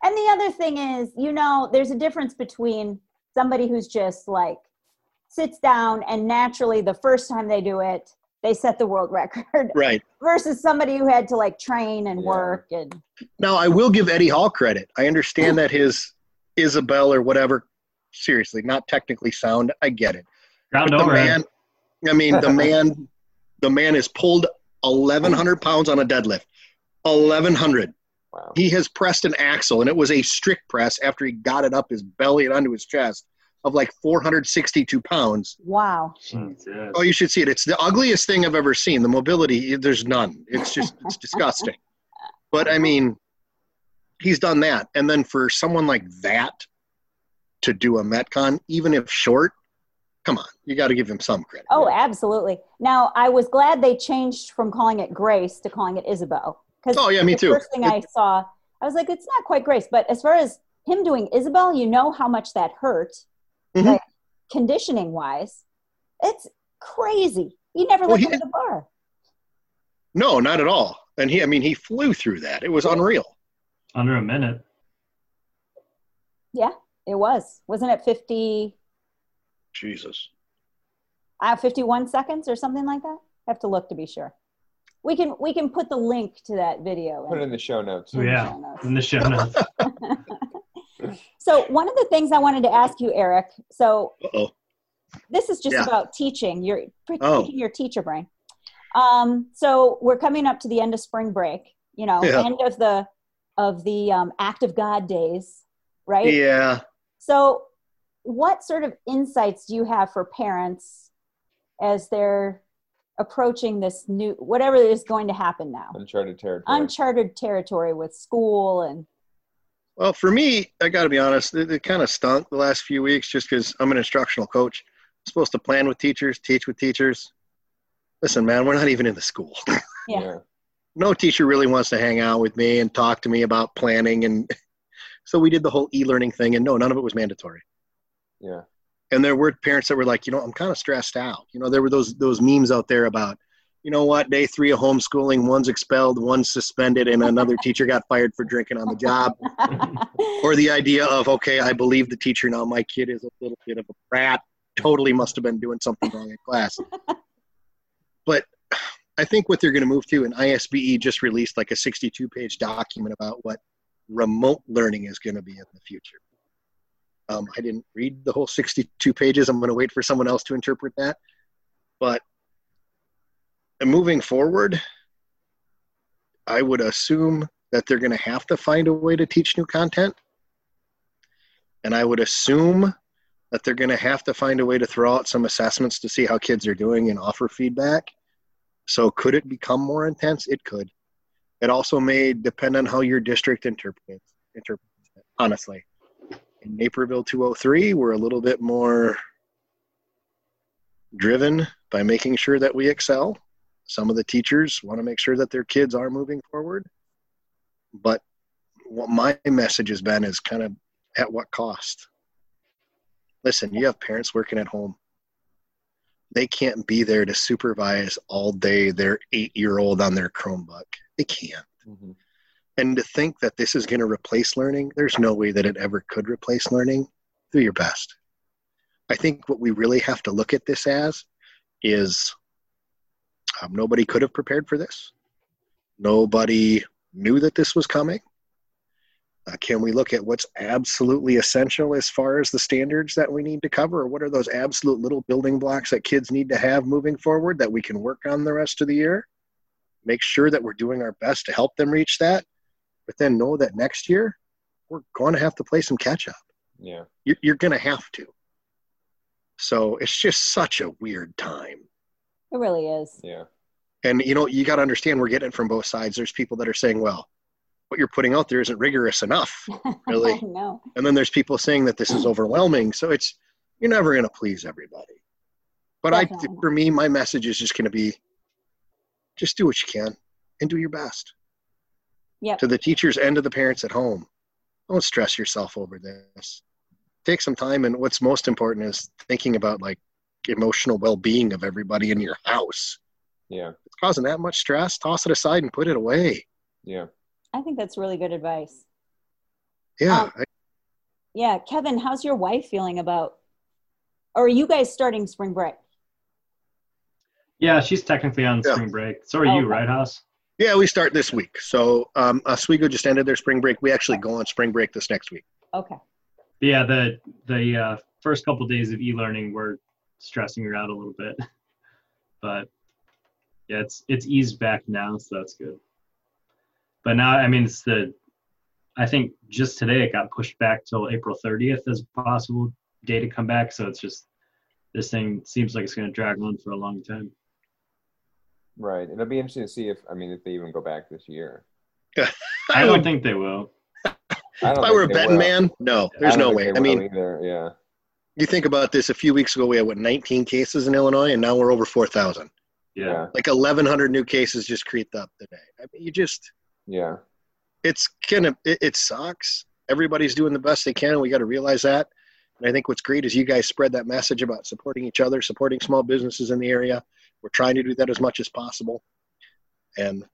And the other thing is, you know, there's a difference between somebody who's just like sits down and naturally the first time they do it, they set the world record Right. versus somebody who had to like train and Yeah. work and Now I will give Eddie Hall credit. I understand that his Isabel or whatever, seriously, not technically sound. I get it. Ground But the man, I mean, the man, the man has pulled 1,100 pounds on a deadlift. 1,100. Wow. He has pressed an axle, and it was a strict press after he got it up his belly and onto his chest of like 462 pounds. wow. Jesus. Oh, you should see it. It's the ugliest thing I've ever seen. The mobility, eh, there's none. It's just, it's disgusting. But I mean, he's done that. And then for someone like that to do a Metcon, even if short, come on, you got to give him some credit. Oh, absolutely. Now, I was glad they changed from calling it Grace to calling it Isabel. Because Oh, yeah, me the too. first thing I saw, I was like, it's not quite Grace. But as far as him doing Isabel, you know how much that hurt, Mhm. like conditioning wise. It's crazy. He never Well, lifted he- the bar. No, not at all. And he, I mean, he flew through that. It was unreal. Under a minute. Yeah, it was. Wasn't it 50, Jesus. uh, 51 seconds or something like that? I have to look to be sure. We can we can put the link to that video. Put it in the show notes. Oh, in the yeah. show notes. In the show notes. So one of the things I wanted to ask you, Eric. So Uh-oh. this is just Yeah. about teaching. You're Oh. your teacher brain. Um, so we're coming up to the end of spring break. You know, Yeah. end of the of the um, act of God days, right? Yeah. So, what sort of insights do you have for parents as they're approaching this new whatever is going to happen now? Uncharted territory. Uncharted territory with school and Well, for me, I got to be honest, it, it kind of stunk the last few weeks just because I'm an instructional coach. I'm supposed to plan with teachers, teach with teachers. Listen, man, we're not even in the school. yeah. no teacher really wants to hang out with me and talk to me about planning. And So we did the whole e-learning thing, and no, none of it was mandatory. Yeah. And there were parents that were like, you know, I'm kind of stressed out. You know, there were those those memes out there about, you know what, day three of homeschooling, one's expelled, one's suspended, and another teacher got fired for drinking on the job. Or the idea of, okay, I believe the teacher now. My kid is a little bit of a brat. Totally must have been doing something wrong in class. But I think what they're going to move to, and ISBE just released like a 62 page document about what remote learning is going to be in the future. Um, I didn't read the whole 62 pages. I'm going to wait for someone else to interpret that. But moving forward, I would assume that they're going to have to find a way to teach new content. And I would assume that they're going to have to find a way to throw out some assessments to see how kids are doing and offer feedback. So, could it become more intense? It could. It also may depend on how your district interprets, interprets it, honestly. In Naperville 203, we're a little bit more driven by making sure that we excel. Some of the teachers want to make sure that their kids are moving forward. But what my message has been is kind of at what cost? Listen, you have parents working at home. They can't be there to supervise all day their eight year old on their Chromebook. They can't. hmm And to think that this is going to replace learning, there's no way that it ever could replace learning. Do your best. I think what we really have to look at this as is um, nobody could have prepared for this. Nobody knew that this was coming. Uh, can we look at what's absolutely essential as far as the standards that we need to cover, or what are those absolute little building blocks that kids need to have moving forward that we can work on the rest of the year? Make sure that we're doing our best to help them reach that, but then know that next year we're going to have to play some catch up. Yeah. You're, you're going to have to. So it's just such a weird time. It really is. Yeah. And you know, you got to understand we're getting it from both sides. There's people that are saying, well, what you're putting out there isn't rigorous enough. Really? no. And then there's people saying that this is overwhelming. So it's, you're never going to please everybody. But I, for me, my message is just going to be just do what you can and do your best. Yep. To the teachers and to the parents at home, don't stress yourself over this. Take some time. And what's most important is thinking about like emotional well being of everybody in your house. Yeah. If it's causing that much stress, toss it aside and put it away. Yeah. I think that's really good advice. Yeah. Um, Yeah, Kevin, how's your wife feeling about? Or are you guys starting spring break? Yeah, she's technically on Yeah. spring break. So are Oh, you, okay. right, Haas? Yeah, we start this week. So um, Oswego just ended their spring break. We actually go on spring break this next week. Okay. Yeah, the the uh, first couple days of e-learning were stressing her out a little bit, but yeah, it's it's eased back now, so that's good. But now, I mean, it's the I think just today it got pushed back till April 30th as a possible day to come back. So it's just this thing seems like it's going to drag on for a long time. Right. It'll be interesting to see if I mean if they even go back this year. I don't would- think they will. I if I were a betting will. man, no, there's I don't no think way. they I mean, either. Yeah. you think about this. A few weeks ago, we had what 19 cases in Illinois, and now we're over 4,000. Yeah. Yeah. Like 1,100 new cases just creeped up today. I mean, you just Yeah. it's kind of it, it sucks. Everybody's doing the best they can, and we got to realize that. And I think what's great is you guys spread that message about supporting each other, supporting small businesses in the area. We're trying to do that as much as possible, and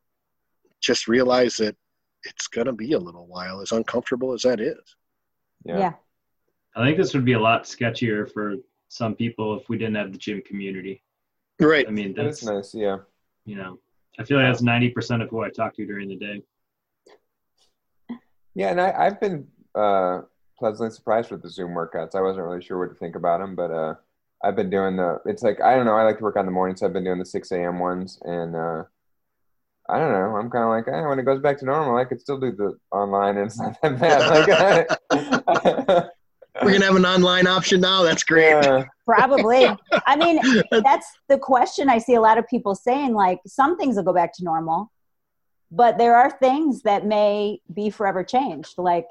just realize that it's going to be a little while, as uncomfortable as that is. Yeah. Yeah. I think this would be a lot sketchier for some people if we didn't have the gym community. Right. I mean, That's that's nice. Yeah. you know, I feel like that's ninety percent of who I talk to during the day. Yeah, and I, I've been uh, pleasantly surprised with the Zoom workouts. I wasn't really sure what to think about them, but uh, I've been doing the. It's like I don't know. I like to work on the morning, so I've been doing the six a.m. ones, and uh, I don't know. I'm kind of like, eh, when it goes back to normal, I could still do the online, and it's not that bad. Like, We're gonna have an online option now. That's great. yeah, Probably. I mean, that's the question I see a lot of people saying like some things will go back to normal, but there are things that may be forever changed. Like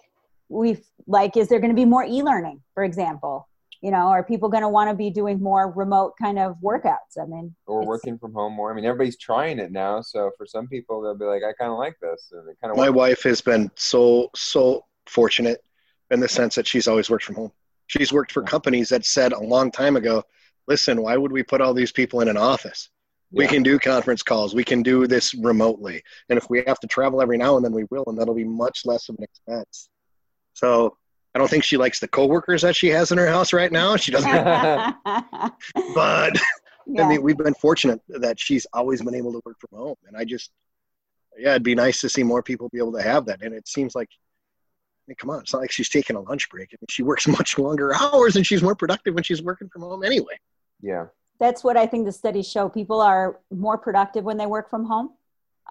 we've like is there going to be more e-learning, for example? You know, are people going to want to be doing more remote kind of workouts? I mean, or It's- working from home more. I mean, everybody's trying it now, so for some people, they'll be like, I kind of like this, and it kind of My wife has been so so fortunate. in the sense that she's always worked from home. She's worked for companies that said a long time ago, listen, why would we put all these people in an office? We Yeah. can do conference calls. We can do this remotely. And if we have to travel every now and then, we will, and that'll be much less of an expense. So I don't think she likes the coworkers that she has in her house right now. She doesn't, but Yeah. I mean, we've been fortunate that she's always been able to work from home. And I just, yeah, it'd be nice to see more people be able to have that. And it seems like, I mean, come on, it's not like she's taking a lunch break. I mean, she works much longer hours and she's more productive when she's working from home anyway. yeah. That's what I think the studies show. People are more productive when they work from home.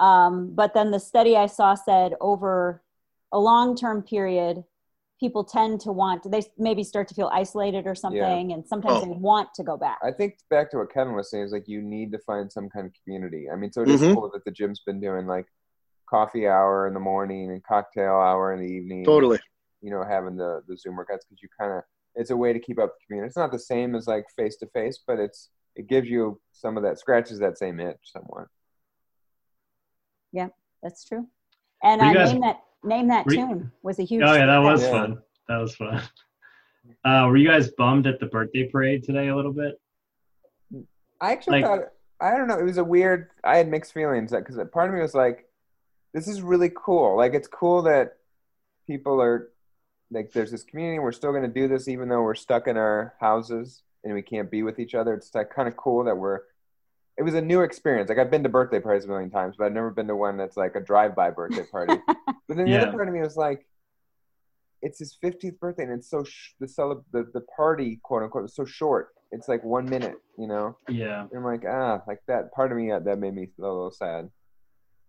Um, but then the study I saw said over a long term period, people tend to want they maybe start to feel isolated or something, and sometimes Oh. they want to go back. I think back to what Kevin was saying is like you need to find some kind of community. I mean, so it is Mhm. cool that the gym's been doing like coffee hour in the morning and cocktail hour in the evening. Totally. You know, having the the Zoom workouts because you kind of it's a way to keep up the community. It's not the same as like face to face, but it's it gives you some of that scratches that same itch somewhat. Yeah, that's true. And Were you guys- name that name that were you- tune was a huge. Oh yeah, that was Yeah. fun. That was fun. Uh, were you guys bummed at the birthday parade today a little bit? I actually Like- thought I don't know. It was a weird. I had mixed feelings because part of me was like, "This is really cool. Like it's cool that people are like there's this community. We're still going to do this even though we're stuck in our houses and we can't be with each other. It's like kind of cool that we're. It was a new experience. Like I've been to birthday parties a million times, but I've never been to one that's like a drive-by birthday party. but then the Yeah. other part of me was like, it's his 50th birthday and it's so sh- the cele- the the party quote unquote is so short. It's like one minute, you know. Yeah. And I'm like, ah, like that part of me that made me a little sad.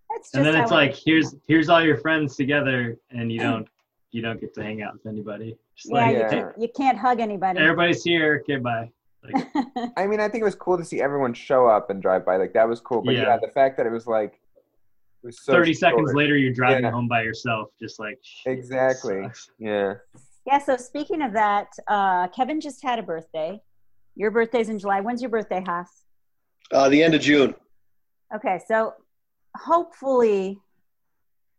That's just And then how it's it- like here's here's all your friends together, and you don't you don't get to hang out with anybody. Just yeah, like you, Yeah. can't, you can't hug anybody. everybody's here. Okay, bye. Like, I mean, I think it was cool to see everyone show up and drive by. Like that was cool. But yeah, Yeah. the fact that it was like it was so Thirty seconds later, you're driving Yeah. home by yourself, just like Exactly. Yeah. yeah. So speaking of that, uh, Kevin just had a birthday. Your birthday's in July. When's your birthday, Haas? Uh, the end of June. Okay, so hopefully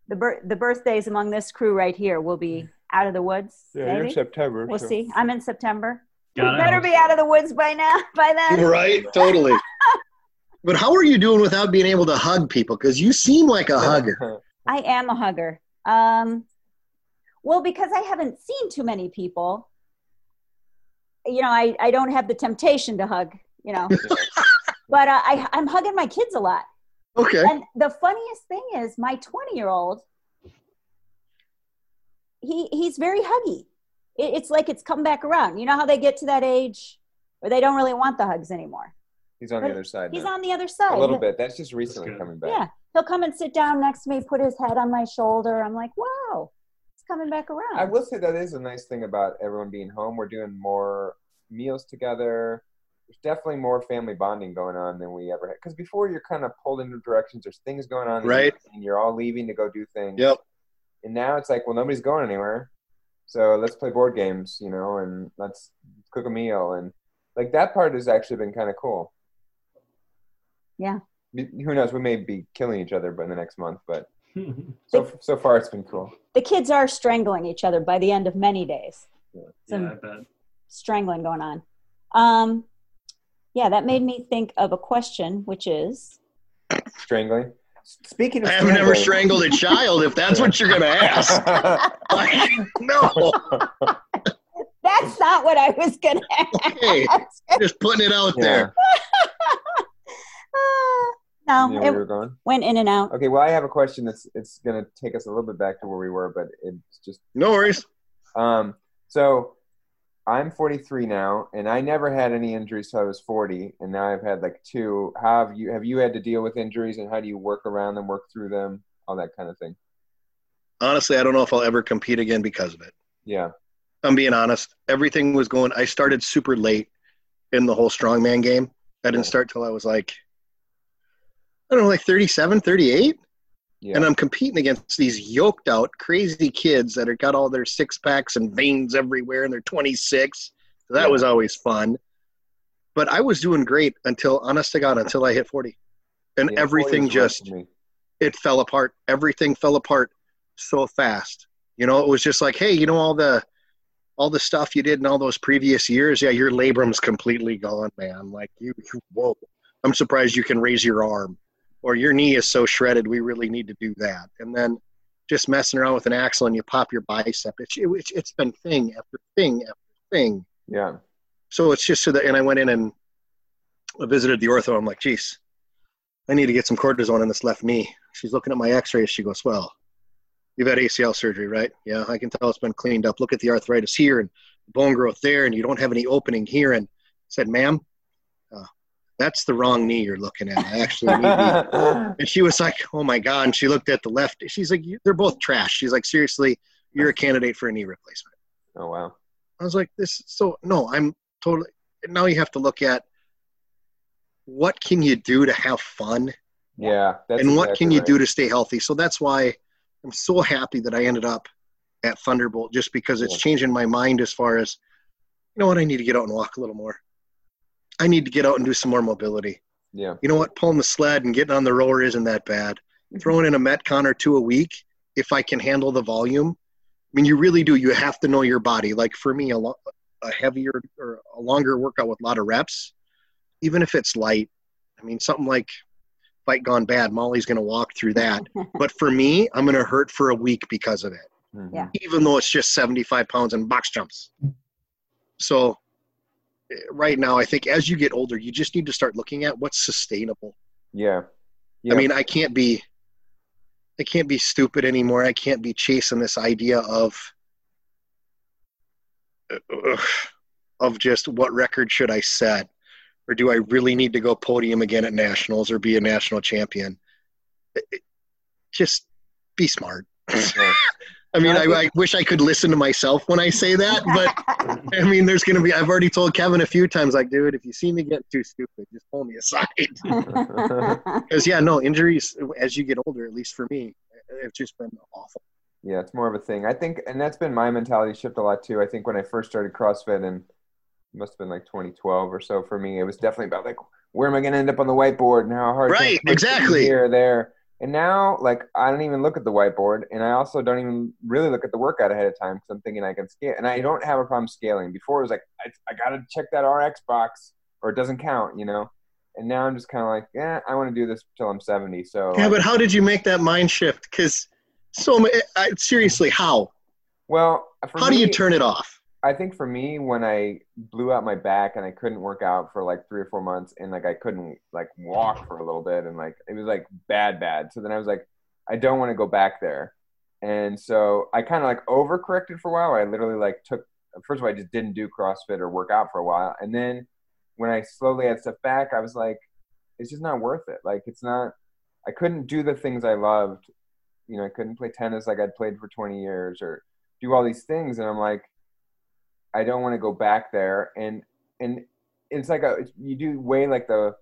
the bir- the birthdays among this crew right here will be out of the woods. Yeah, maybe September. we'll see. I'm in September. You Gotta better be out of the woods by now. By then. Right? Totally. but how are you doing without being able to hug people? Because you seem like a hugger. I am a hugger. Um, well, because I haven't seen too many people, you know, I, I don't have the temptation to hug, you know, but uh, I, I'm hugging my kids a lot. Okay. And the funniest thing is my 20 year old, he, he's very huggy. It, it's like it's come back around. You know how they get to that age where they don't really want the hugs anymore. He's on the other side. He's now. on the other side. a little bit. That's just recently good. coming back. Yeah. He'll come and sit down next to me, put his head on my shoulder. I'm like, wow, it's coming back around. I will say that is a nice thing about everyone being home. We're doing more meals together. There's definitely more family bonding going on than we ever had. Because before you're kind of pulled in directions. There's things going on, Right. And you're all leaving to go do things. Yep. And now it's like, well, nobody's going anywhere, so let's play board games, you know, and let's cook a meal, and like that part has actually been kind of cool. Yeah. Who knows? We may be killing each other, by the next month, but so so far it's been cool. the kids are strangling each other by the end of many days. Some yeah, I bet. strangling going on. Um, yeah, that made me think of a question, which is Strangling. Speaking of, I haven't ever strangled a child, if that's what you're going to ask. Like, no. that's not what I was going to Hey, ask. just putting it out Yeah. there. no, Yeah, it we were going. went in and out. Okay, well, I have a question that's it's going to take us a little bit back to where we were, but it's just No worries. um. So I'm 43 now, and I never had any injuries till I was 40, and now I've had like two. How have you have you had to deal with injuries, and how do you work around them, work through them, all that kind of thing? Honestly, I don't know if I'll ever compete again because of it. Yeah, I'm being honest. Everything was going. I started super late in the whole strongman game. I didn't start till I was like, I don't know, like 37, 38. Yeah. And I'm competing against these yoked out, crazy kids that are got all their six packs and veins everywhere, and they're 26. So that Yeah. was always fun. But I was doing great until, honest to God, until I hit 40, and Yeah, everything just it fell apart. Everything fell apart so fast. You know, it was just like, hey, you know, all the all the stuff you did in all those previous years, yeah, your labrum's completely gone, man. Like you, you whoa. I'm surprised you can raise your arm, or your knee is so shredded. We really need to do that. And then just messing around with an axle and you pop your bicep. It's it, it's been thing after thing after thing. Yeah. So it's just so that, and I went in and I visited the ortho. I'm like, geez, I need to get some cortisone in this left knee. She's looking at my X-rays. She goes, well, you've had ACL surgery, right? Yeah, I can tell it's been cleaned up. Look at the arthritis here and bone growth there, and you don't have any opening here. And I said, ma'am, that's the wrong knee you're looking at. I actually and she was like, "Oh my god!" And she looked at the left. She's like, "They're both trash." She's like, "Seriously, you're a candidate for a knee replacement." oh wow. I was like, "This." So no, I'm totally. Now you have to look at what can you do to have fun, Yeah. That's and what exactly can you right. do to stay healthy. So that's why I'm so happy that I ended up at Thunderbolt, just because it's Yeah. changing my mind as far as, you know what, I need to get out and walk a little more. I need to get out and do some more mobility. Yeah. you know what, pulling the sled and getting on the rower isn't that bad. Throwing in a Metcon or two a week, if I can handle the volume. I mean, you really do. You have to know your body. Like for me, a, lo- a heavier or a longer workout with a lot of reps, even if it's light. I mean, something like fight gone bad. Molly's going to walk through that. but for me, I'm going to hurt for a week because of it, Mhm. Yeah. even though it's just 75 pounds and box jumps. So right now, I think as you get older, you just need to start looking at what's sustainable. Yeah. Yeah. I mean, I can't be, I can't be stupid anymore. I can't be chasing this idea of, uh, of just what record should I set, or do I really need to go podium again at nationals or be a national champion? It- it- Just be smart. I mean, I, I wish I could listen to myself when I say that, but I mean, there's going to be. I've already told Kevin a few times, like, dude, if you see me get too stupid, just pull me aside. Because yeah, no injuries as you get older. At least for me, it's just been awful. Yeah, it's more of a thing. I think, and that's been my mentality shift a lot too. I think when I first started CrossFit, and it must have been like 2012 or so for me, it was definitely about like, where am I going to end up on the whiteboard and how hard? Right, exactly. Here, or there, and now like I don't even look at the whiteboard, and I also don't even really look at the workout ahead of time because I'm thinking I can scale, and I don't have a problem scaling. Before it was like I, I got to check that RX box or it doesn't count, you know. And now I'm just kind of like, yeah, I want to do this till I'm 70. So Yeah, but how did you make that mind shift? Because so ma- eh, I, seriously, how? well, How do you turn it off? I think for me, when I blew out my back and I couldn't work out for like three or four months, and like I couldn't like walk for a little bit, and like it was like bad, bad. So then I was like, I don't want to go back there, and so I kind of like overcorrected for a while. I literally like took first of all, I just didn't do CrossFit or work out for a while, and then when I slowly had stuff back, I was like, it's just not worth it. Like it's not. I couldn't do the things I loved. You know, I couldn't play tennis like I'd played for 20 years or do all these things, and I'm like. I don't want to go back there. And and it's like a you do weigh like the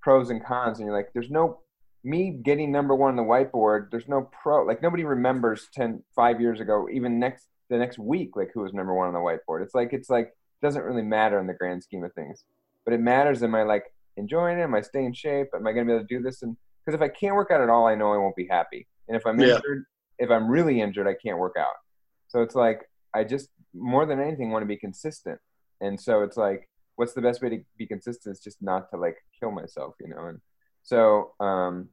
pros and cons, and you're like, there's no me getting number one on the whiteboard. There's no pro like nobody remembers 10, five years ago, even next the next week, like who was number one on the whiteboard. It's like it's like doesn't really matter in the grand scheme of things, but it matters. Am I like enjoying it? Am I staying in shape? Am I going to be able to do this? And because if I can't work out at all, I know I won't be happy. And if I'm Yeah. injured, if I'm really injured, I can't work out. So it's like I just more than anything want to be consistent. And so it's like, what's the best way to be consistent? Is just not to like kill myself, you know. And so um,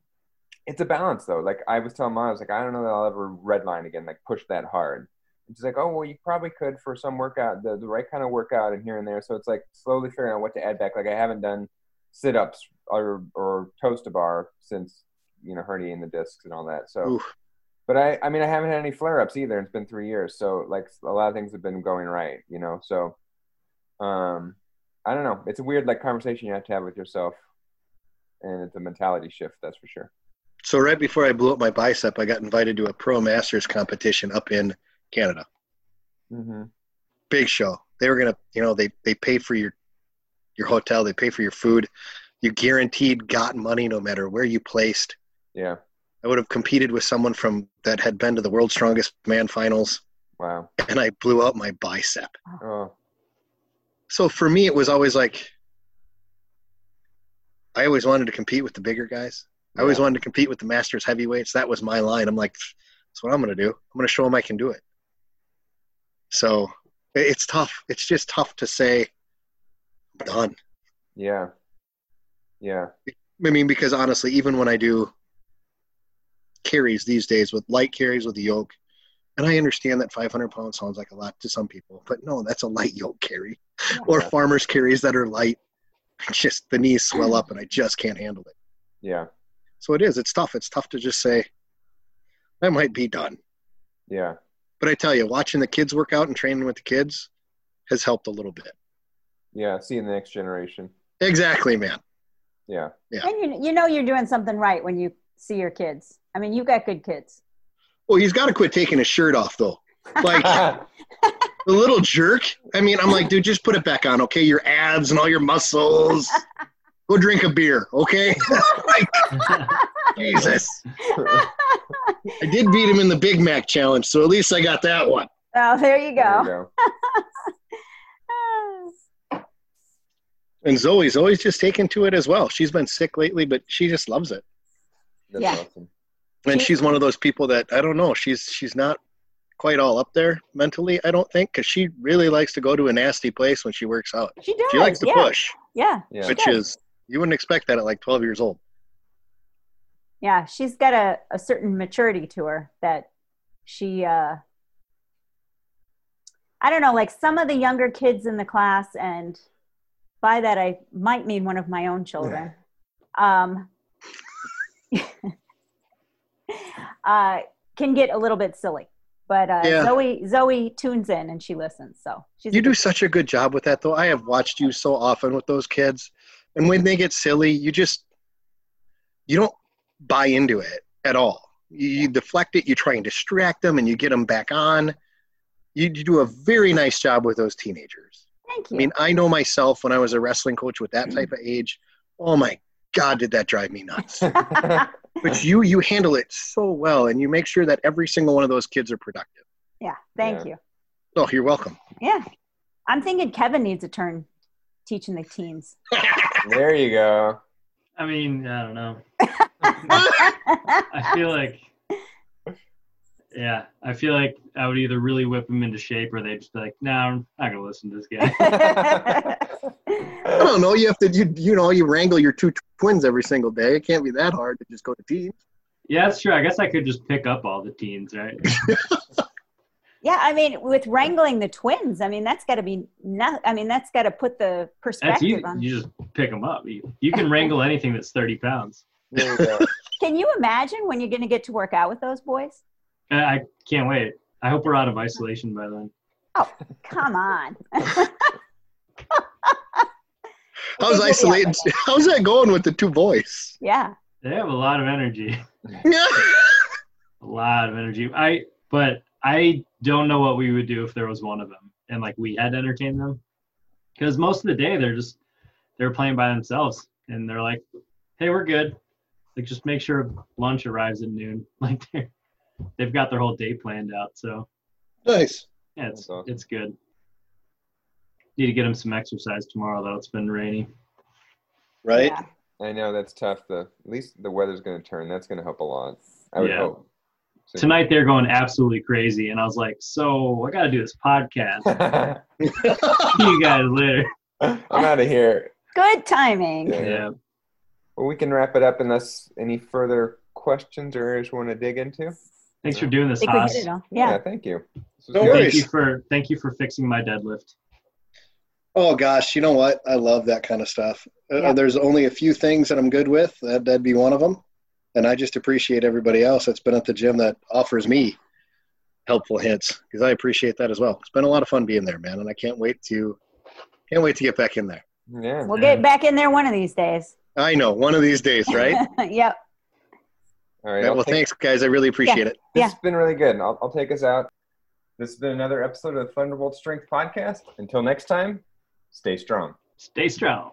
it's a balance though. Like I was telling mom, I was like, I don't know that I'll ever redline again, like push that hard. And she's like, oh well, you probably could for some workout, the the right kind of workout, and here and there. So it's like slowly figuring out what to add back. Like I haven't done sit ups or or toes to bar since you know herniating the discs and all that. So Oof. But I, I mean, I haven't had any flare ups either. It's been three years, so like a lot of things have been going right, you know. So, um, I don't know. It's a weird like conversation you have to have with yourself, and it's a mentality shift, that's for sure. So right before I blew up my bicep, I got invited to a pro masters competition up in Canada. Mm-hmm. Big show. They were gonna, you know, they they pay for your your hotel, they pay for your food. You guaranteed got money no matter where you placed. Yeah. I would have competed with someone from that had been to the world's strongest man finals, Wow. and I blew out my bicep. Oh. So for me, it was always like I always wanted to compete with the bigger guys. I always wanted to compete with the masters heavyweights. That was my line. I'm like, that's what I'm going to do. I'm going to show them I can do it. So it's tough. It's just tough to say, I'm done. Yeah. Yeah. I mean, because honestly, even when I do carries these days with light carries with the yoke, and I understand that 500 pounds sounds like a lot to some people, but no, that's a light yoke carry. Or farmers carries that are light. Just the knees swell up and I just can't handle it. Yeah. So it is. It's tough. It's tough to just say, I might be done. Yeah. But I tell you, watching the kids work out and training with the kids has helped a little bit. Yeah. See you in the next generation. Exactly, man. Yeah. Yeah. And you, you know you're doing something right when you see your kids. I mean, you've got good kids. Well, he's got to quit taking his shirt off, though. Like the little jerk. I mean, I'm like, dude, just put it back on, okay? Your abs and all your muscles. Go drink a beer, okay? like, Jesus. I did beat him in the Big Mac challenge, so at least I got that one. Oh, there you There you go. And Zoe's always just taken to it as well. She's been sick lately, but she just loves it. That's Yeah. awesome. And she's one of those people that I don't know. She's she's not quite all up there mentally. I don't think because she really likes to go to a nasty place when she works out. She does. She likes to yeah. push, Yeah. Yeah. which is you wouldn't expect that at like 12 years old. Yeah. She's got a, a certain maturity to her that she, uh, I don't know, like some of the younger kids in the class, and by that I might mean one of my own children, um, uh, can get a little bit silly. But uh, Yeah. Zoe Zoe tunes in and she listens. So she's You do such a good job with that, though. I have watched you so often with those kids, and when they get silly, you just you don't buy into it at all. You, you deflect it. You try and distract them, and you get them back on. You, you do a very nice job with those teenagers. Thank you. I mean, I know myself when I was a wrestling coach with that type of age. Oh my God, did that drive me nuts? but you you handle it so well, and you make sure that every single one of those kids are productive. yeah. Thank Yeah. you. Oh, you're welcome. Yeah. I'm thinking Kevin needs a turn teaching the teens. there you go. I mean, I don't know. I feel like, yeah, I feel like I would either really whip them into shape or they'd just be like, no, I'm not gonna listen to this guy. I don't know. You have to you you know you wrangle your two twins every single day. It can't be that hard to just go to teams. yeah, that's true. I guess I could just pick up all the teens, right? yeah, I mean, with wrangling the twins, I mean, that's got to be not. I mean, that's got to put the That's perspective easy. on. You just pick them up. You, you can wrangle anything that's 30 pounds. There you go. Can you imagine when you're going to get to work out with those boys? I, I can't wait. I hope we're out of isolation by then. Oh, come on. How's It will isolated? How's that going with the two boys? Yeah. They have a lot of energy. Yeah. A lot of energy. I but I don't know what we would do if there was one of them and like we had to entertain them. Because most of the day they're just they're playing by themselves and they're like, Hey, we're good. Like just make sure lunch arrives at noon. Like they're they've got their whole day planned out. So Nice. yeah, it's awesome. it's good. Need to get them some exercise tomorrow though. It's been rainy. Right. Yeah. I know that's tough. The at least the weather's going to turn. That's going to help a lot. I would Yeah. hope. So- Tonight they're going absolutely crazy, and I was like, "So I got to do this podcast. You guys later." I'm out of here. Good timing. Yeah. Yeah. Well, we can wrap it up unless any further questions or areas you want to dig into. Thanks for doing this, think Haas. hit it all. Yeah. thank you. No. Thank worries. you for thank you for fixing my deadlift. Oh gosh, you know what? I love that kind of stuff. Uh, There's only a few things that I'm good with. That that'd be one of them. And I just appreciate everybody else that's been at the gym that offers me helpful hints because I appreciate that as well. It's been a lot of fun being there, man, and I can't wait to can't wait to get back in there. Yeah. We'll get back in there one of these days. I know one of these days, right? yep. All right. Yeah, well, take- thanks, guys. I really appreciate it. This Yeah. has been really good. I'll, I'll take us out. This has been another episode of the Thunderbolt Strength Podcast. Until next time, stay strong. Stay strong.